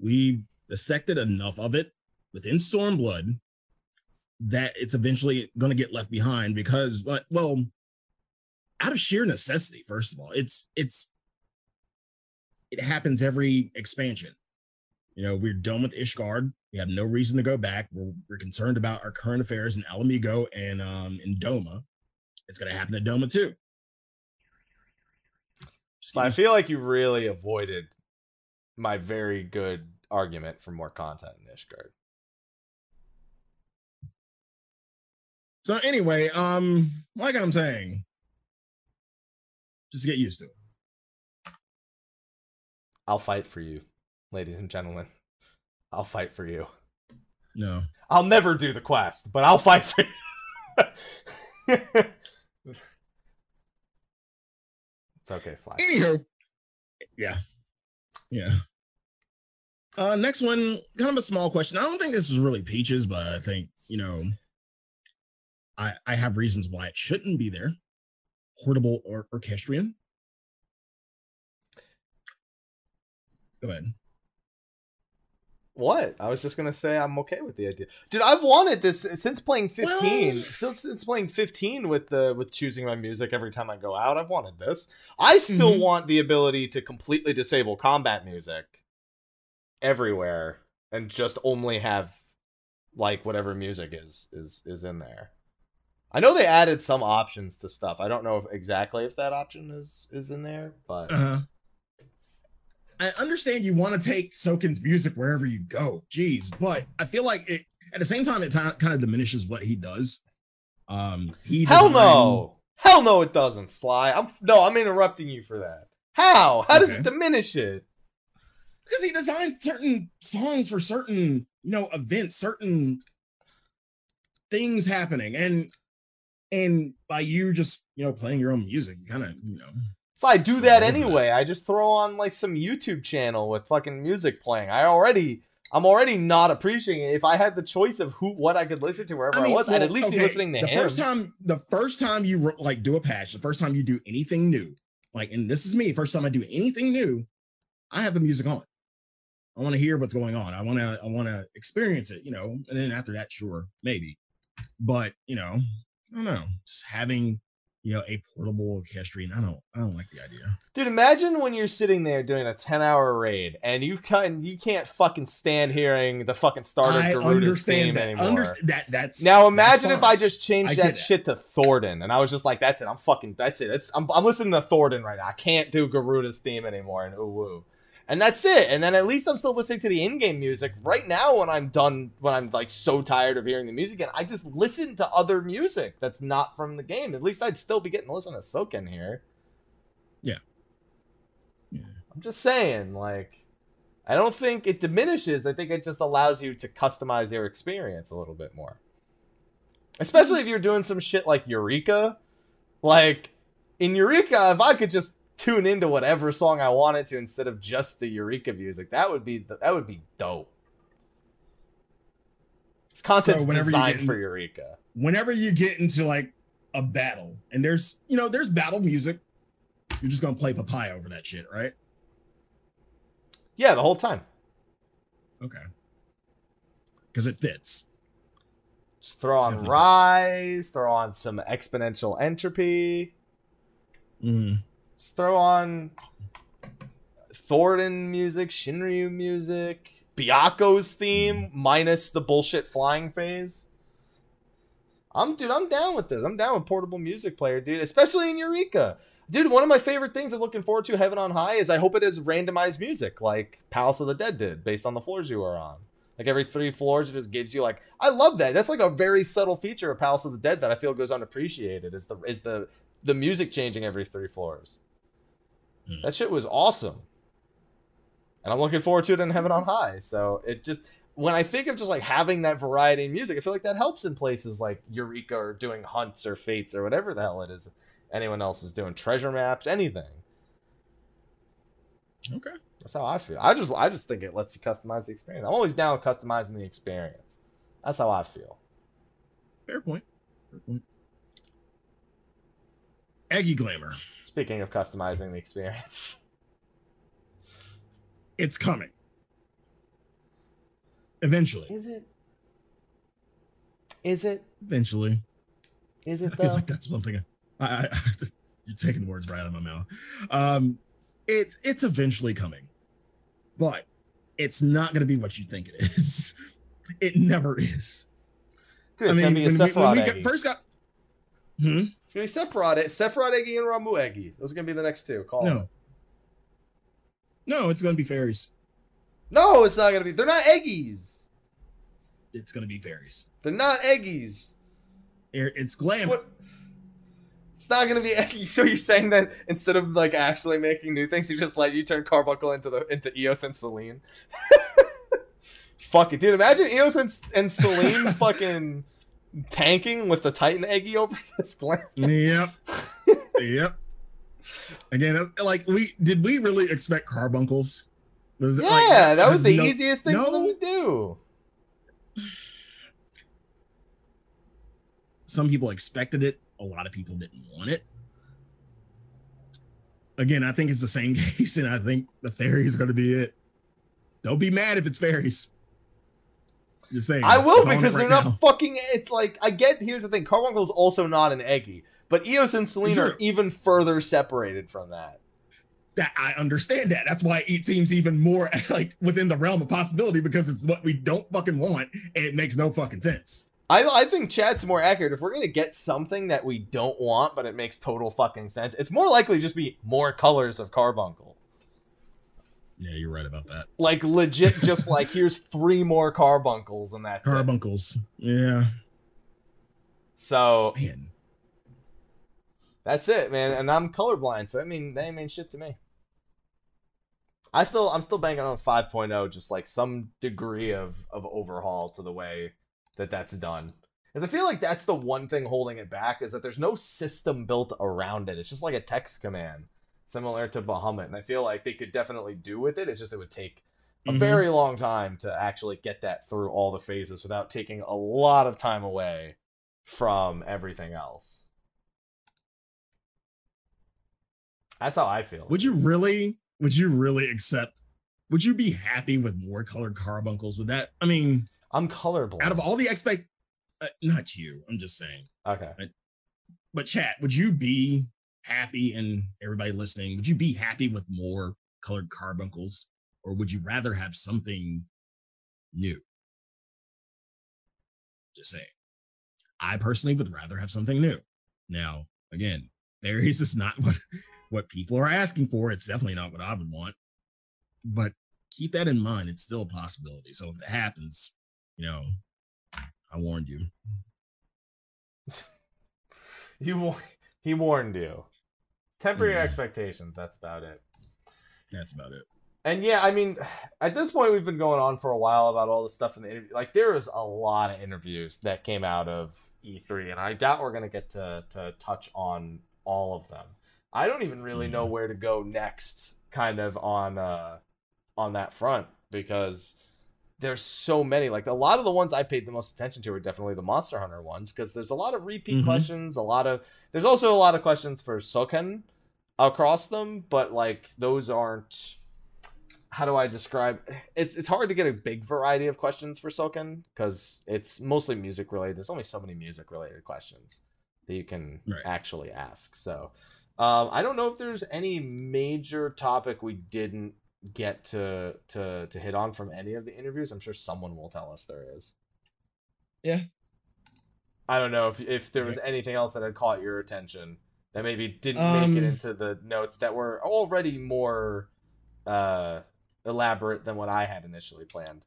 We've dissected enough of it within Stormblood that it's eventually gonna get left behind because, well, out of sheer necessity. First of all, it's it's it happens every expansion. You know, we're done with Ishgard. We have no reason to go back. We're, we're concerned about our current affairs in Ala Mhigo and um in Doma. It's gonna happen at Doma too. I feel like you really avoided my very good argument for more content in Ishgard. So anyway, um, like I'm saying, just get used to it. I'll fight for you, ladies and gentlemen. I'll fight for you. No. I'll never do the quest, but I'll fight for you. it's okay, Sly. Anywho, yeah. Yeah. Uh, next one, kind of a small question. I don't think this is really Peaches, but I think, you know, I I have reasons why it shouldn't be there. Portable or orchestrion. Go ahead. What? I was just gonna say I'm okay with the idea, dude. I've wanted this since playing 15. Well- since since playing 15 with the with choosing my music every time I go out. I've wanted this. I still Mhm. want the ability to completely disable combat music everywhere and just only have like whatever music is is is in there. I know they added some options to stuff. I don't know if exactly if that option is is in there, but Uh-huh. I understand you want to take Soken's music wherever you go. Jeez, but I feel like it at the same time it kind of diminishes what he does. Um he Hell no. Hell no, it doesn't, Sly. I'm no, I'm interrupting you for that. How? How does it diminish it? because he designed certain songs for certain you know events certain things happening and and by you just you know playing your own music you kind of you know So I do that anyway. I just throw on like some YouTube channel with fucking music playing. I already I'm already not appreciating it. If I had the choice of who what I could listen to wherever I, mean, was, I'd at least be listening to the him. first time the first time you like do a patch the first time you do anything new like and this is me first time i do anything new i have the music on i want to hear what's going on i want to i want to experience it you know and then after that sure maybe but you know i don't know just having you know a portable orchestrion i don't i don't like the idea Dude, imagine when you're sitting there doing a 10 hour raid and you can you can't fucking stand hearing the fucking start of i Garuda's theme that anymore. understand that that's Now that's imagine if. I just changed I that that. shit to Thordan and I was just like, that's it, I'm fucking that's it. It's I'm, I'm listening to Thordan right now. I can't do Garuda's theme anymore and ooh woo. And that's it. And then at least I'm still listening to the in-game music. Right now, when I'm done, when I'm like so tired of hearing the music and I just listen to other music that's not from the game. At least I'd still be getting to listen to Soken here. Yeah. Yeah. I'm just saying, like, I don't think it diminishes. I think it just allows you to customize your experience a little bit more. Especially if you're doing some shit like Eureka. Like, in Eureka, if I could just tune into whatever song I wanted to instead of just the Eureka music, that would be that would be dope. It's whenever you designed get in- for Eureka. whenever you get into like a battle and there's you know there's battle music you're just gonna play papaya over that shit right Yeah, the whole time. okay because it fits Just throw on Definitely. Rise, throw on some exponential entropy. mm. Just throw on Thordan music, Shinryu music, Byakko's theme minus the bullshit flying phase. I'm dude, I'm down with this. I'm down with portable music player, dude, especially in Eureka. Dude, one of my favorite things I'm looking forward to Heaven on High is I hope it is randomized music like Palace of the Dead did based on the floors you are on. Like every three floors, it just gives you like I love that. That's like a very subtle feature of Palace of the Dead that I feel goes unappreciated. Is the is the the music changing every three floors. Hmm. That shit was awesome. And I'm looking forward to it in Heaven on High. So it just when I think of just like having that variety in music, I feel like that helps in places like Eureka or doing hunts or fates or whatever the hell it is anyone else is doing. Treasure maps, anything. okay That's how I feel. I just I just think it lets you customize the experience. I'm always down with customizing the experience. That's how I feel. fair point fair point Egi Glamour. Speaking of customizing the experience, it's coming. Eventually. is it? Is it? Eventually. Is it I feel like that's something I, I, I you're taking the words right out of my mouth. Um, it's it's eventually coming, but it's not going to be what you think it is. It never is. Dude, it's gonna be a when we, when we got, first got, hmm, It's gonna be Sephiroth, Sephiroth Egi and Ramuh Egi. Those are gonna be the next two. Call no, no, it's going to be fairies. No, it's not gonna be. They're not Egis. It's going to be fairies. They're not Egis. It's glam. What? It's not gonna be Egi. So you're saying that instead of like actually making new things, you just let you turn Carbuncle into the into Eos and Selene? Fuck it, dude. Imagine Eos and, and Selene fucking tanking with the Titan Egi over this glam. Yep. yep. Again, uh, like we did we really expect carbuncles? Was Yeah, like, that was the no- easiest thing for them to do. Some people expected it. A lot of people didn't want it. Again, I think it's the same case, and I think the fairy is going to be it. Don't be mad if it's fairies. Just saying. I will I'm on it because right they're not now. fucking. It's like I get. Here's the thing: Carbuncle's also not an Egi, but Eos and Selene are even further separated from that. That I understand that. That's why it seems even more like within the realm of possibility because it's what we don't fucking want, and it makes no fucking sense. I, I think Chad's more accurate. If we're gonna get something that we don't want, but it makes total fucking sense, it's more likely just be more colors of Carbuncle. Yeah, you're right about that. Like legit, just like here's three more Carbuncles and that's it. Carbuncles. Yeah, So man. that's it, man. And I'm colorblind, so I mean, they mean shit to me. I still, I'm still banking on 5.0, just like some degree of of overhaul to the way that that's done. Because I feel like that's the one thing holding it back is that there's no system built around it. It's just like a text command, similar to Bahamut. And I feel like they could definitely do with it. It's just it would take a Mhm. very long time to actually get that through all the phases without taking a lot of time away from everything else. That's how I feel. Would you really? Would you really accept? Would you be happy with more colored carbuncles? With that? I mean, I'm colorblind. out of all the expect, uh, not you. I'm just saying. okay. But chat, would you be happy? And everybody listening, would you be happy with more colored carbuncles, or would you rather have something new? Just saying. I personally would rather have something new. Now, again, berries is not what what people are asking for. It's definitely not what I would want. But keep that in mind. It's still a possibility. So if it happens, you know, I warned you. You he warned you. Temper your Yeah. expectations. That's about it. That's about it. And yeah, I mean, at this point, we've been going on for a while about all this stuff in the interview. Like, there is a lot of interviews that came out of E3, and I doubt we're gonna get to to touch on all of them. I don't even really know where to go next, kind of on uh on that front because there's so many. Like a lot of the ones I paid the most attention to are definitely the Monster Hunter ones because there's a lot of repeat Mhm. questions. A lot of there's also a lot of questions for Soken across them, but like those aren't. How do I describe? It's it's hard to get a big variety of questions for Soken because it's mostly music related. There's only so many music related questions that you can Right. actually ask. So um, I don't know if there's any major topic we didn't get to to to hit on from any of the interviews. I'm sure someone will tell us there is. Yeah. I don't know if if there was anything else that had caught your attention that maybe didn't make it Um, into the notes that were already more uh elaborate than what I had initially planned.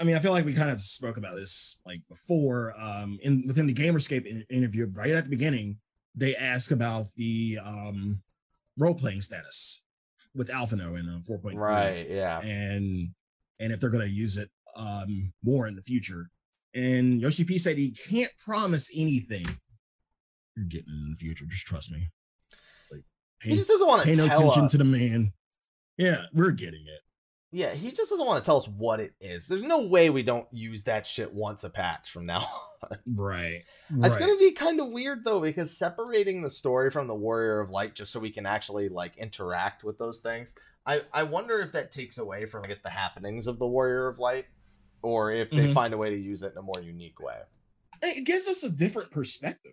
I mean, I feel like we kind of spoke about this like before. Um, in within the GamerEscape in- interview, right at the beginning, they ask about the um role playing status with Alphinaud in uh, 4.3, Right, yeah. and and if they're going to use it um more in the future. And Yoshi P said he can't promise anything. You're getting in the future. Just trust me. Like, He just doesn't want to pay no attention us. to the man. Yeah, we're getting it. Yeah, he just doesn't want to tell us what it is. There's no way we don't use that shit once a patch from now on. Right. It's right. gonna be kind of weird though, because separating the story from the Warrior of Light just so we can actually like interact with those things. I, I wonder if that takes away from I guess the happenings of the Warrior of Light, or if they Mhm. find a way to use it in a more unique way. it gives us a different perspective.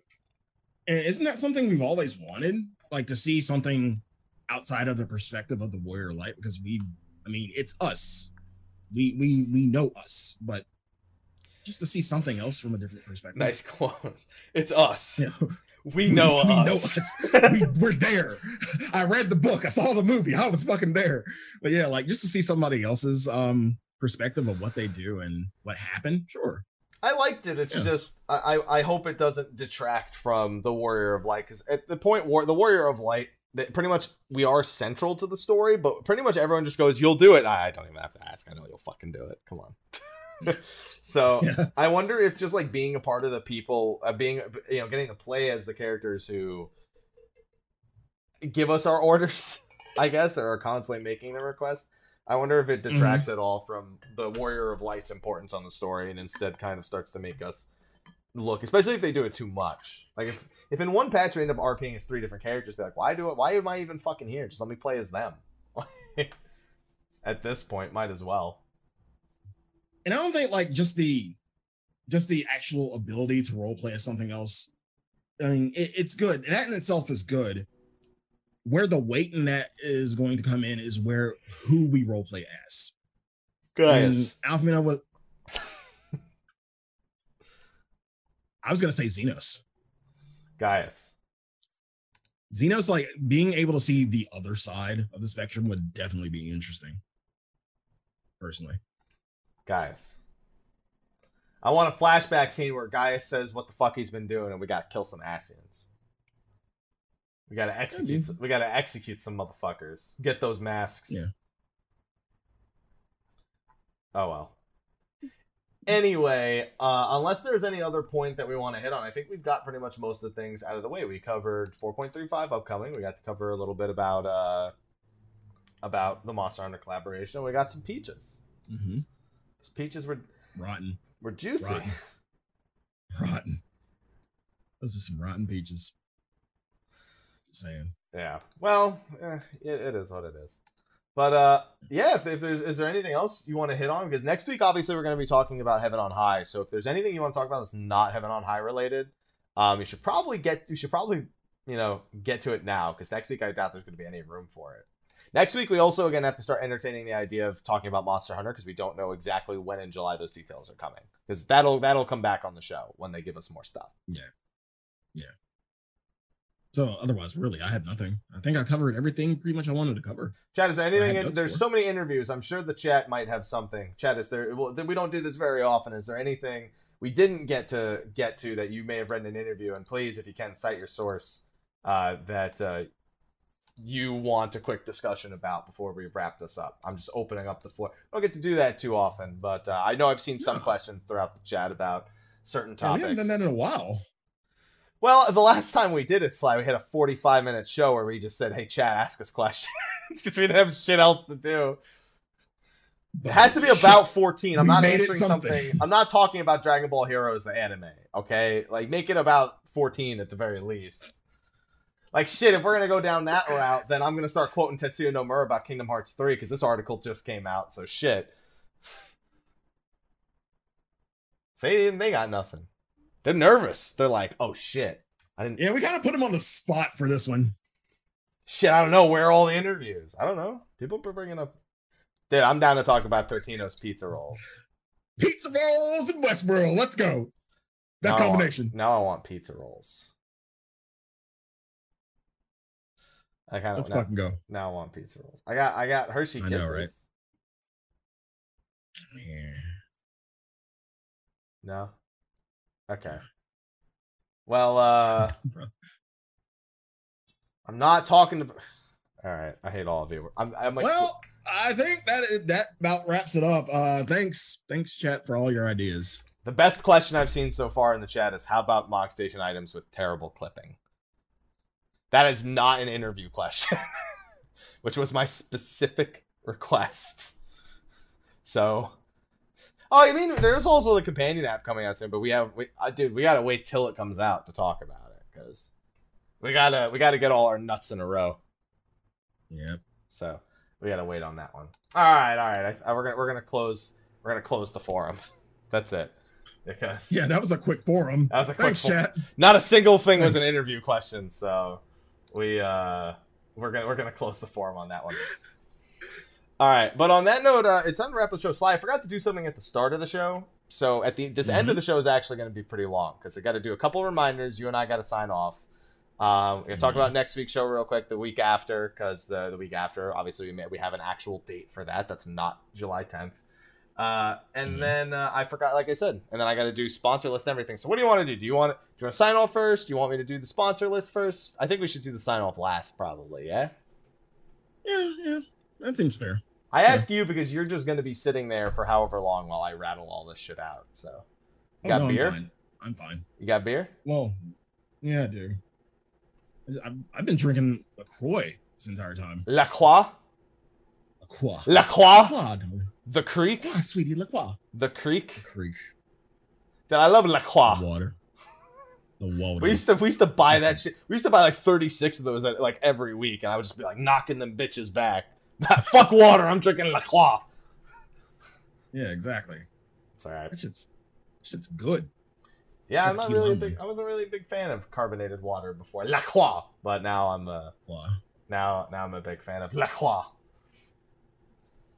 And isn't that something we've always wanted? Like to see something outside of the perspective of the warrior of light because we I mean it's us. We we we know us, but just to see something else from a different perspective. Nice quote. It's us. You know, We know we us. we, we're there. I read the book. I saw the movie. I was fucking there. But yeah, like just to see somebody else's um perspective of what they do and what happened. Sure. I liked it. It's Yeah. just I, I I hope it doesn't detract from the Warrior of Light because at the point war the Warrior of Light that pretty much we are central to the story, but pretty much everyone just goes, "You'll do it." I don't even have to ask. I know you'll fucking do it. Come on. so Yeah. I wonder if just like being a part of the people, uh, being you know, getting to play as the characters who give us our orders, I guess, or are constantly making the request. I wonder if it detracts at all from the Warrior of Light's importance on the story, and instead kind of starts to make us look, especially if they do it too much. Like if if in one patch we end up RPing as three different characters, be like, why do it? Why am I even fucking here? Just let me play as them. At this point, might as well. and I don't think like just the just the actual ability to role play as something else. I mean, it, it's good. That in itself is good. Where the weight in that is going to come in is where who we role play as. And Alpha was. I was gonna say Zenos. Gaius. Zenos, like being able to see the other side of the spectrum would definitely be interesting. Personally. Gaius. I want a flashback scene where Gaius says what the fuck he's been doing, and we gotta kill some Asians. We gotta execute. dude. we gotta execute some motherfuckers. Get those masks. Yeah. Oh well. Anyway, uh, unless there's any other point that we want to hit on, I think we've got pretty much most of the things out of the way. We covered 4.35 upcoming. We got to cover a little bit about uh, about the Monster Hunter collaboration. We got some peaches. Mm-hmm. Those peaches were Rotten. were juicy. Rotten. Rotten. Those are some rotten peaches. Just saying. Yeah. Well, eh, it, it is what it is. But uh, yeah. If, if there's is there anything else you want to hit on? Because next week, obviously, we're going to be talking about Heaven on High. So if there's anything you want to talk about that's not Heaven on High related, um, you should probably get you should probably you know get to it now because next week I doubt there's going to be any room for it. Next week we also again have to start entertaining the idea of talking about Monster Hunter because we don't know exactly when in July those details are coming because that'll that'll come back on the show when they give us more stuff. So otherwise, really, I had nothing. I think I covered everything pretty much I wanted to cover. Chat, is there anything? In, there's for. so many interviews. I'm sure the chat might have something. Chat, is there? Well, we don't do this very often. Is there anything we didn't get to get to that you may have read in an interview? And please, if you can, cite your source uh, that uh, you want a quick discussion about before we wrap this up. I'm just opening up the floor. I don't get to do that too often, but uh, I know I've seen some No. questions throughout the chat about certain Yeah, we topics. haven't done that in a while. Well, the last time we did it, Sly, we had a 45 minute show where we just said, hey, chat, ask us questions. because we didn't have shit else to do. It has to be about 14. I'm not answering something. something. I'm not talking about Dragon Ball Heroes, the anime, okay? Like, make it about 14 at the very least. Like, shit, if we're going to go down that route, then I'm going to start quoting Tetsuya Nomura about Kingdom Hearts 3 because this article just came out, so shit. Say they got nothing. They're nervous. They're like, oh shit. I didn't Yeah, we kind of put him on the spot for this one. Shit, I don't know. Where are all the interviews? I don't know. People are bringing up. Dude, I'm down to talk about Totino's pizza rolls. Pizza rolls in Westboro. Let's go. Best Now I want- combination. now I want pizza rolls. I kind of Let's of now, fucking go. now I want pizza rolls. I got I got Hershey I Kisses. know, right? Yeah. No. Okay. Well, uh, I'm not talking to. All right, I hate all of you. I'm, I'm like, Well, I think that that about wraps it up. Uh thanks, thanks, chat, for all your ideas. The best question I've seen so far in the chat is how about mock station items with terrible clipping? That is not an interview question, which was my specific request. So, oh, I mean, there's also the companion app coming out soon, but we have, we, uh, dude, we gotta wait till it comes out to talk about it because we gotta, we gotta get all our nuts in a row. Yep. So we gotta wait on that one. All right, all right. I, I, we're gonna, we're gonna close, we're gonna close the forum. That's it. Because yeah, that was a quick forum. That was a quick Thanks, forum. chat. Not a single thing was an interview question, so we uh we're gonna we're gonna close the forum on that one. All right, but on that note, uh, it's time to wrap the show. Sly, I forgot to do something at the start of the show. So at the this end of the show is actually going to be pretty long because I got to do a couple reminders. You and I got to sign off. Um, we're gonna talk Mhm. about next week's show real quick, the week after, because the the week after, obviously, we may, we have an actual date for that. That's not July 10th. Uh, and Mhm. then uh, I forgot, like I said, and then I got to do sponsor list and everything. So what do you want to do? Do you want to, do you want to sign off first? Do you want me to do the sponsor list first? I think we should do the sign off last, probably. Yeah. Yeah, yeah. That seems fair. I Yeah. ask you because you're just going to be sitting there for however long while I rattle all this shit out. So Oh, Got no, beer? I'm fine. I'm fine. you got beer? Well, yeah, I do. I've, I've been drinking LaCroix this entire time. La Croix, LaCroix. La Croix, LaCroix, darling. the creek, LaCroix, sweetie, LaCroix. the creek. Creek. Dude, I love La Croix. Water. The water. We used to we used to buy that shit. We used to buy like 36 of those like every week, and I would just be like knocking them bitches back. Fuck water, I'm drinking La Croix. yeah, exactly. Sorry. That shit's, that shit's good. Yeah, I'm not really a big. I wasn't really a big fan of carbonated water before La Croix, but now I'm uh Wow. now now I'm a big fan of La Croix.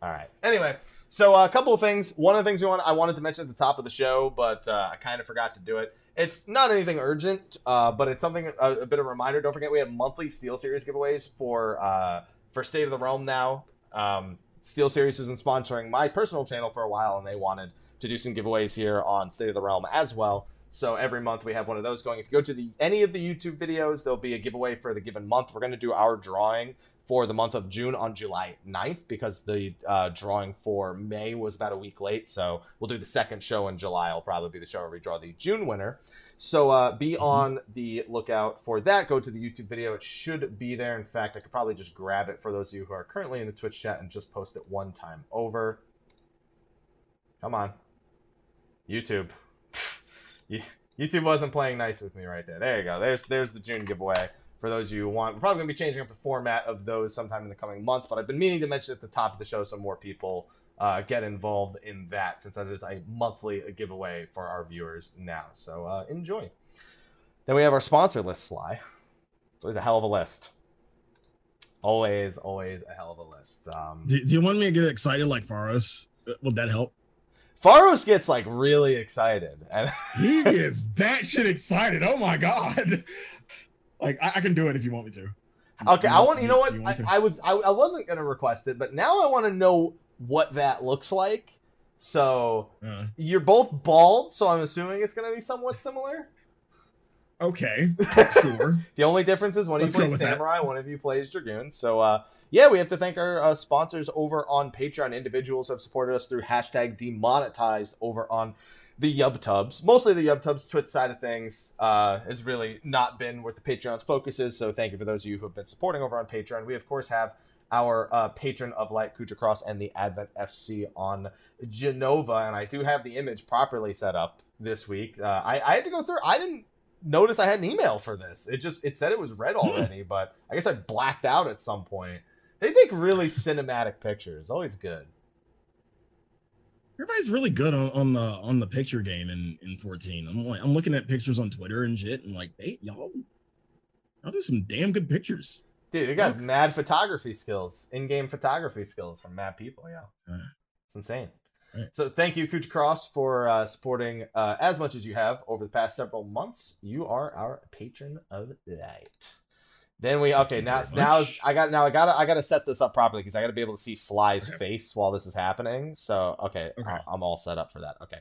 All right. Anyway, so uh, a couple of things. One of the things we want I wanted to mention at the top of the show, but uh, I kind of forgot to do it. It's not anything urgent, uh, but it's something a, a bit of a reminder. Don't forget we have monthly SteelSeries giveaways for uh, for State of the Realm now. Um, SteelSeries has been sponsoring my personal channel for a while, and they wanted to do some giveaways here on State of the Realm as well. So every month we have one of those going. If you go to the any of the YouTube videos, there'll be a giveaway for the given month. We're going to do our drawing for the month of June on July 9th because the uh, drawing for May was about a week late. So we'll do the second show in July. It'll probably be the show where we draw the June winner. So uh, be on the lookout for that. Go to the YouTube video. It should be there. In fact, I could probably just grab it for those of you who are currently in the Twitch chat and just post it one time over. Come on. YouTube. YouTube wasn't playing nice with me right there. There you go. There's there's the June giveaway for those of you who want. We're probably gonna be changing up the format of those sometime in the coming months, but I've been meaning to mention at the top of the show so more people uh, get involved in that since that is a monthly giveaway for our viewers now. So uh, enjoy. Then we have our sponsor list, Sly. It's always a hell of a list. Always, always a hell of a list. Um, Do, do you want me to get excited like Faros? Would that help? Faros gets like really excited, and He gets that shit excited. Oh my god! Like I, I can do it if you want me to. Okay, I want. You know what? I. I was. I, I wasn't gonna request it, but now I want to know what that looks like. So Uh, you're both bald, so I'm assuming it's gonna be somewhat similar. okay, sure. The only difference is one of Let's you plays with that. samurai, one of you plays dragoon. So uh, yeah, we have to thank our uh, sponsors over on Patreon. Individuals have supported us through hashtag demonetized over on the YubTubs. Mostly the YubTubs Twitch side of things uh, has really not been where the Patreon's focus is. So thank you for those of you who have been supporting over on Patreon. We of course have our uh, patron of light Kuja Cross and the Advent FC on Jenova, and I do have the image properly set up this week. Uh, I, I had to go through. I didn't notice I had an email for this. It just it said it was red already, but I guess I blacked out at some point. They take really cinematic pictures. Always good. Everybody's really good on, on the on the picture game in in 14. I'm like I'm looking at pictures on Twitter and shit, and like, hey, y'all, y'all do some damn good pictures. Dude, you got Look. mad photography skills, in-game photography skills from mad people. Yeah, it's insane. Right. So thank you, Kuja Cross, for uh, supporting uh, as much as you have over the past several months. You are our patron of the night. Then we okay now now much. I got now I gotta I gotta set this up properly because I gotta be able to see Sly's Okay. face while this is happening. So okay, Okay. I- I'm all set up for that. Okay.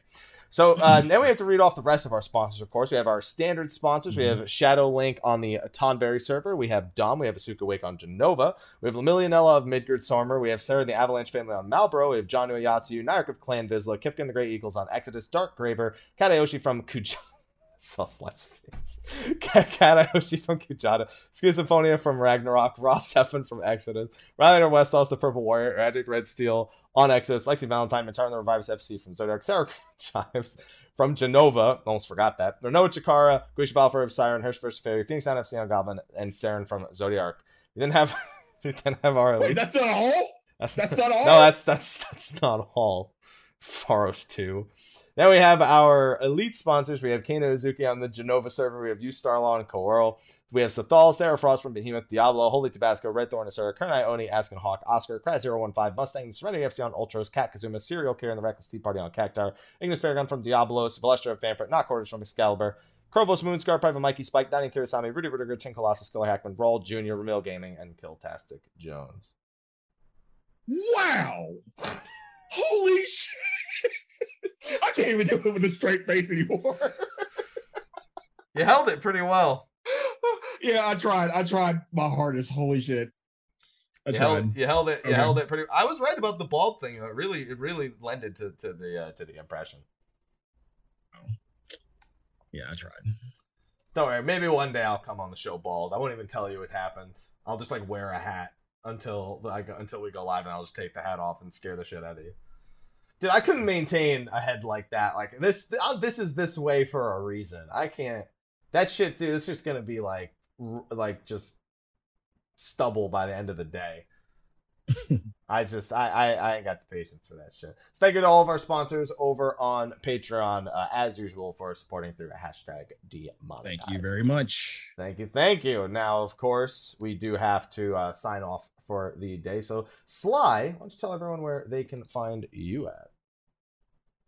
So uh, then we have to read off the rest of our sponsors. Of course, we have our standard sponsors. We Mm-hmm. have Shadow Link on the Tonberry server. We have Dom. We have Asuka Wake on Jenova. We have Lemillionella of Midgardsormr. We have Sarah and the Avalanche family on Malboro. We have John Uyatsu, Nyark of Clan Vizsla, Kifkin the Great Eagles on Exodus, Dark Graver, Katayoshi from Kuj- saw Slice face. Kat Ioshi from Kujata. Schizophronia from Ragnarok. Ross Heffen from Exodus. Riley Rylander Westhouse, the Purple Warrior. Magic Red Steel on Exodus. Lexi Valentine, Return the Revives FC from Zodiark. Sarah Chimes from Jenova. Almost forgot that. Noah Chikara. Guisha Balfour of Siren. Hirsch vs. Fairy. Phoenix Down FC on Goblin. And Saren from Zodiark. We didn't have, we didn't have our. Wait, that's not all? That's, that's not all? No, that's, that's, that's not all. Faros 2. Then we have our elite sponsors. We have Kano Uzuki on the Jenova server. We have you Starlaw and Coeurl. We have Sathal, Sarah Frost from Behemoth, Diablo, Holy Tabasco, Red Thorn, Asura, Kernai Oni, Askin Hawk, Oscar, Crash 015, Mustang, Serenity FC on Ultros, Cat Kazuma, Serial Killer, and the Reckless Tea Party on Cactuar, Ignis Fairgun from Diabolos, Valestra of Famfrit, Not Quarters from Excalibur, Krovos, Moonscar, Private Mikey, Spike, Dining Kirasami, Rudy Rudiger, Chin Colossus, Killer Hackman, Brawl, Jr., Ramil Gaming, and Killtastic Jones. Wow! Holy shit! I can't even do it with a straight face anymore. you held it pretty well. yeah, I tried. I tried my hardest. Holy shit. I you held, you held it. You okay. held it pretty. I was right about the bald thing. It really, it really lended to to the uh, to the impression. Oh. Yeah, I tried. Don't worry. Maybe one day I'll come on the show bald. I won't even tell you what happened. I'll just like wear a hat until like until we go live, and I'll just take the hat off and scare the shit out of you. Dude, I couldn't maintain a head like that. Like this, uh, this is this way for a reason. I can't. That shit, dude. It's just gonna be like, like just stubble by the end of the day. I just, I, I, I ain't got the patience for that shit. So thank you to all of our sponsors over on Patreon, uh, as usual, for supporting through hashtag demonetize. Thank you very much. Thank you, thank you. Now, of course, we do have to uh, sign off for the day. So, Sly, why don't you tell everyone where they can find you at?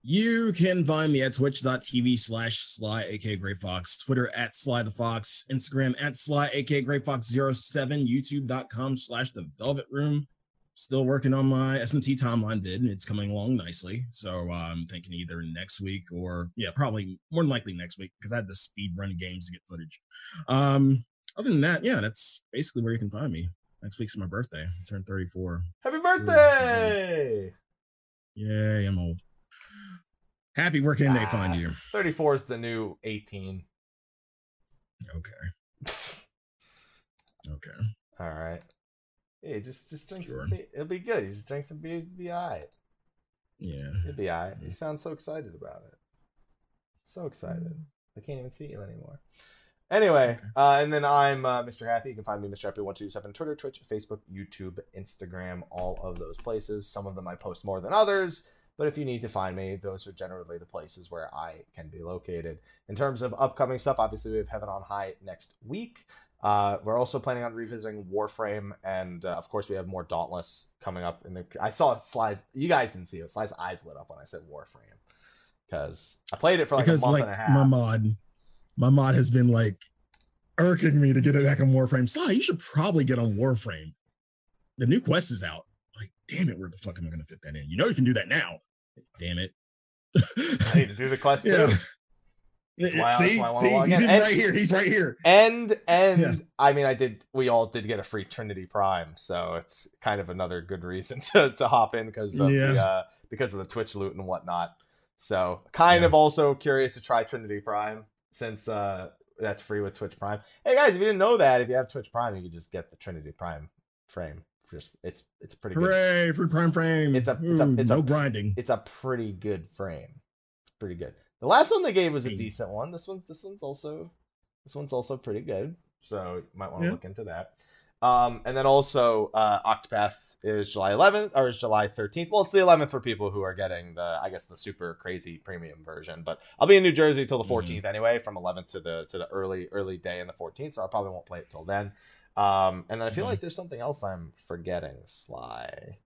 You can find me at twitch.tv slash sly aka Gray Fox, Twitter at Sly the Fox, Instagram at Sly aka Gray Fox 07, YouTube.com slash the Velvet Room. Still working on my SMT timeline bid, and it's coming along nicely. So uh, I'm thinking either next week or yeah, probably more than likely next week because I had the speed run games to get footage. Um, other than that, yeah, that's basically where you can find me. Next week's my birthday. I turned 34. Happy birthday! Yay, I'm old. Happy working ah, day find you. 34 is the new 18. Okay. okay. All right. Hey, just just drink sure. some beer. It'll be good. You just drink some beers to be all right. Yeah. It'll be all right. You sound so excited about it. So excited. I can't even see you anymore. Anyway, uh, and then I'm uh, Mr. Happy. You can find me Mr. Happy127 Twitter, Twitch, Facebook, YouTube, Instagram, all of those places. Some of them I post more than others, but if you need to find me, those are generally the places where I can be located. In terms of upcoming stuff, obviously we have Heaven on High next week. Uh, we're also planning on revisiting Warframe, and uh, of course we have more Dauntless coming up. In the I saw Sly's. You guys didn't see it. Sly's eyes lit up when I said Warframe because I played it for like because, a month like, and a half. My mod my mod has been like irking me to get it back on Warframe. Sly, you should probably get on Warframe. The new quest is out. Like, damn it, where the fuck am I gonna fit that in? You know you can do that now. Damn it. I need to do the quest yeah. too. See, see, he's right here. He's right here. And and yeah. I mean, I did. We all did get a free Trinity Prime, so it's kind of another good reason to, to hop in because of yeah. the uh, because of the Twitch loot and whatnot. So kind yeah. of also curious to try Trinity Prime since uh, that's free with Twitch Prime. Hey guys, if you didn't know that, if you have Twitch Prime, you can just get the Trinity Prime frame. Just it's it's pretty Hooray, good. for Prime frame. It's a it's a it's no a, grinding. It's a pretty good frame. It's pretty good. The last one they gave was a decent one. This one this one's also this one's also pretty good. So you might want to yeah. look into that. Um, and then also uh, Octopath is July 11th or is July 13th. Well, it's the 11th for people who are getting the I guess the super crazy premium version. But I'll be in New Jersey till the 14th mm-hmm. anyway, from 11th to the to the early early day in the 14th. So I probably won't play it till then. Um, and then I feel mm-hmm. like there's something else I'm forgetting, Sly,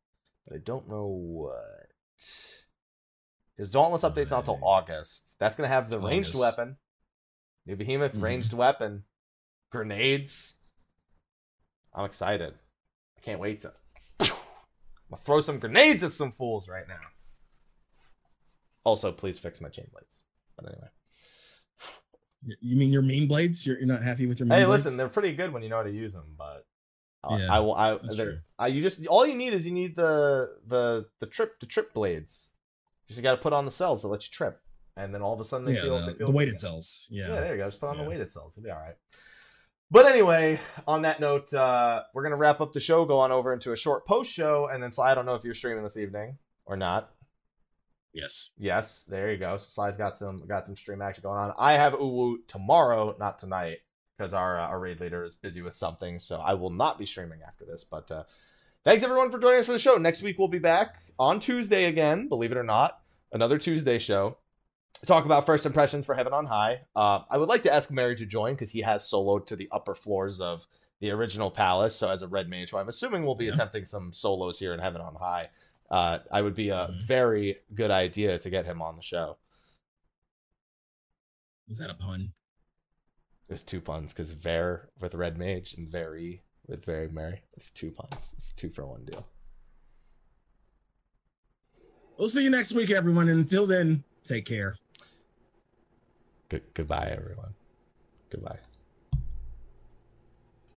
but I don't know what. Because Dauntless updates not until August. That's gonna have the August. ranged weapon, new Behemoth mm-hmm. ranged weapon, grenades I'm excited. I can't wait to I'm gonna throw some grenades at some fools right now. Also, please fix my chain blades. But anyway. You mean your main blades? You're, you're not happy with your mean Hey, blades? listen, they're pretty good when you know how to use them, but uh, yeah, I will. I, I, you just all you need is you need the the the trip the trip blades. Just you got to put on the cells that let you trip. and then all of a sudden they yeah, feel the, they feel the weighted cells. Yeah. Yeah. there you go. Just put on the weighted cells. It'll be all right. But anyway, on that note, uh, we're gonna wrap up the show, go on over into a short post show, and then Sly. I don't know if you're streaming this evening or not. Yes. Yes, there you go. So Sly's got some got some stream action going on. I have Uwu tomorrow, not tonight, because our uh, our raid leader is busy with something. So I will not be streaming after this. But uh, thanks everyone for joining us for the show. Next week we'll be back on Tuesday again. Believe it or not, another Tuesday show. Talk about first impressions for Heaven on High. Uh, I would like to ask Mary to join because he has soloed to the upper floors of the original palace. So as a red mage, who I'm assuming we'll be Yeah. attempting some solos here in Heaven on High. Uh, I would be a Mhm. very good idea to get him on the show. Was that a pun? There's two puns because Ver with Red Mage and Very with Very Mary. There's two puns. It's two for one deal. We'll see you next week, everyone. And until then, take care. Good goodbye, everyone. Goodbye.